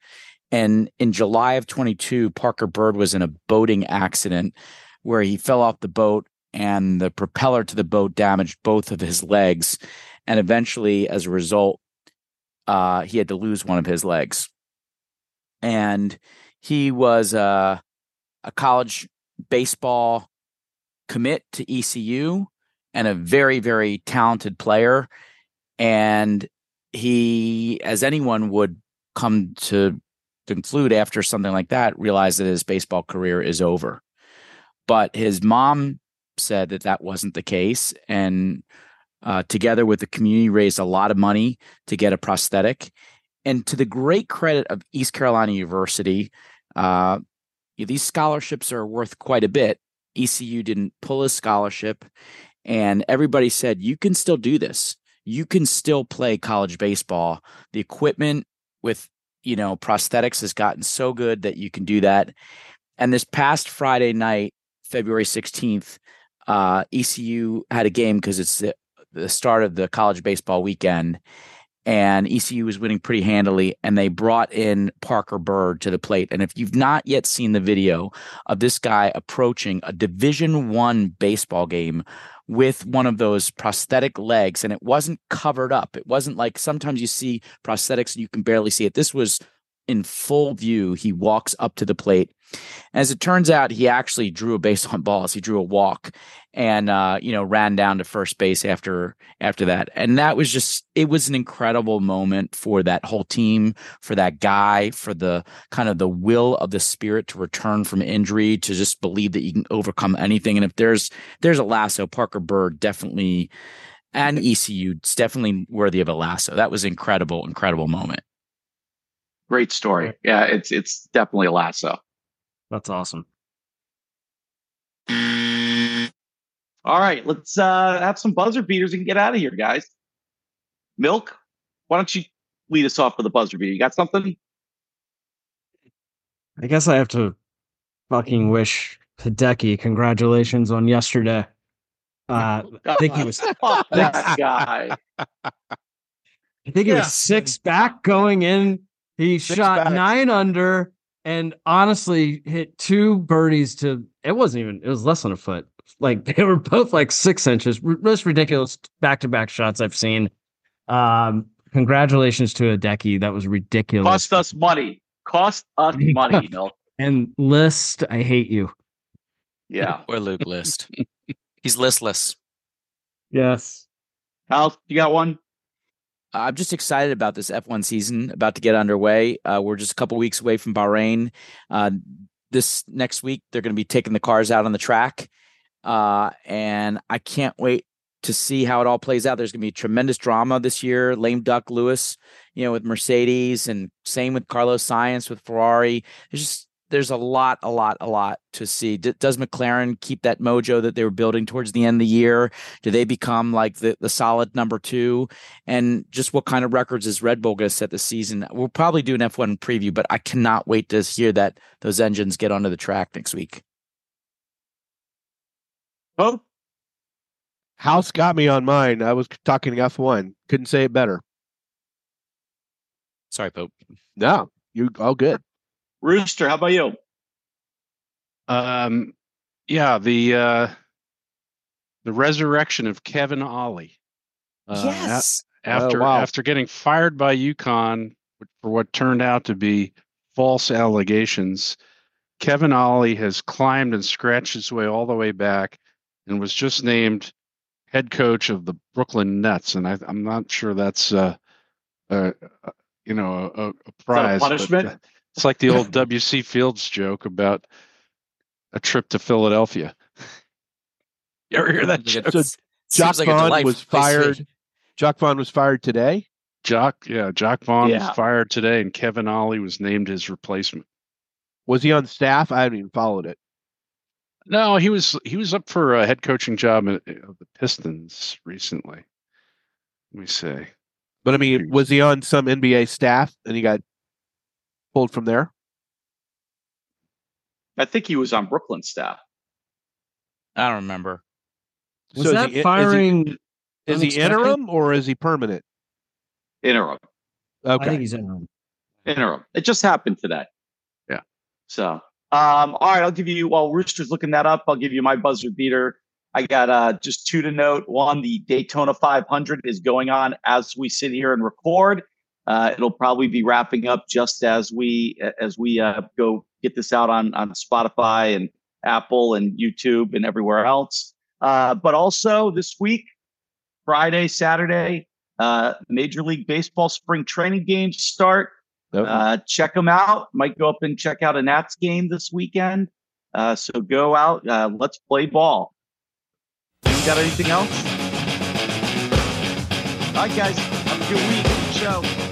And in July of 22, Parker Bird was in a boating accident where he fell off the boat and the propeller to the boat damaged both of his legs. And eventually, as a result, uh, he had to lose one of his legs. And he was uh, a college baseball commit to ECU and a very, very talented player. And he, as anyone would come to conclude after something like that, realize that his baseball career is over. But his mom said that that wasn't the case. And uh, together with the community, raised a lot of money to get a prosthetic. And to the great credit of East Carolina University, uh, these scholarships are worth quite a bit. ECU didn't pull a scholarship, and everybody said, You can still do this. You can still play college baseball. The equipment with you know prosthetics has gotten so good that you can do that. And this past Friday night, February 16th, uh, ECU had a game because it's the, the start of the college baseball weekend. and ECU was winning pretty handily, and they brought in Parker Bird to the plate. And if you've not yet seen the video of this guy approaching a Division One baseball game with one of those prosthetic legs, and it wasn't covered up, it wasn't like sometimes you see prosthetics and you can barely see it. This was in full view. He walks up to the plate. As it turns out, he actually drew a base on *laughs* balls. He drew a walk, and uh, you know ran down to first base after after that. And that was just it was an incredible moment for that whole team, for that guy, for the kind of the will of the spirit to return from injury, to just believe that you can overcome anything. And if there's there's a lasso, Parker Bird definitely. And ECU, definitely worthy of a lasso. That was incredible, incredible moment. Great story. Yeah, it's it's definitely a lasso. That's awesome. All right, let's uh have some buzzer beaters and get out of here, guys. Milk, why don't you lead us off with a buzzer beater? You got something? I guess I have to fucking wish Hideki congratulations on yesterday. Uh, I think he was. *laughs* That guy. I think it Yeah. was six back going in. He Six shot back. nine under and honestly hit two birdies to it wasn't even it was less than a foot. Like *laughs* they were both like six inches. R- Most ridiculous back to back shots I've seen. Um congratulations to Hideki. That was ridiculous. Cost us money. Cost us *laughs* money, Milk. and list, I hate you. Yeah. *laughs* Or Luke List. He's listless. Yes. Hal, you got one? I'm just excited about this F1 season about to get underway. Uh, we're just a couple weeks away from Bahrain. Uh, this next week, they're going to be taking the cars out on the track. Uh, and I can't wait to see how it all plays out. There's going to be tremendous drama this year. Lame Duck Lewis, you know, with Mercedes, and same with Carlos Sainz with Ferrari. There's just there's a lot, a lot, a lot to see. D- does McLaren keep that mojo that they were building towards the end of the year? Do they become like the, the solid number two? And just what kind of records is Red Bull going to set this season? We'll probably do an F1 preview, but I cannot wait to hear that those engines get onto the track next week. Oh, House got me on mine. I was talking F1. Couldn't say it better. Sorry, Pope. No, you all good. Rooster, how about you? Um, yeah, the uh, the resurrection of Kevin Ollie. Uh, a- after wow. after getting fired by UConn for what turned out to be false allegations, Kevin Ollie has climbed and scratched his way all the way back, and was just named head coach of the Brooklyn Nets. And I, I'm not sure that's uh, uh, uh, you know a, a prize. but, punishment? uh, it's like the old *laughs* W.C. Fields joke about a trip to Philadelphia. You ever hear that joke? So Jacque seems like Vaughn was place to be. fired. Jacque Vaughn was fired today. Jacque, yeah, Jacque Vaughn Yeah. was fired today, and Kevin Ollie was named his replacement. Was he on staff? I haven't even followed it. No, he was he was up for a head coaching job at, of the Pistons recently. Let me see. But I mean, was he on some NBA staff and he got pulled from there? I think he was on Brooklyn staff. I don't remember. Was So is that he- is he- firing? Is he interim or is he permanent? Interim. I Okay. think he's interim. Interim. It just happened today. Yeah. So, um, all right, I'll give you while Rooster's looking that up, I'll give you my buzzer beater. I got uh just two to note. One, the Daytona 500 is going on as we sit here and record. Uh, it'll probably be wrapping up just as we as we uh, go get this out on on Spotify and Apple and YouTube and everywhere else. Uh, but also this week, Friday, Saturday, uh, Major League Baseball spring training games start. Nope. Uh, check them out. Might go up and check out a Nats game this weekend. Uh, so go out. Uh, let's play ball. You got anything else? All right, guys. Have a good week. Show.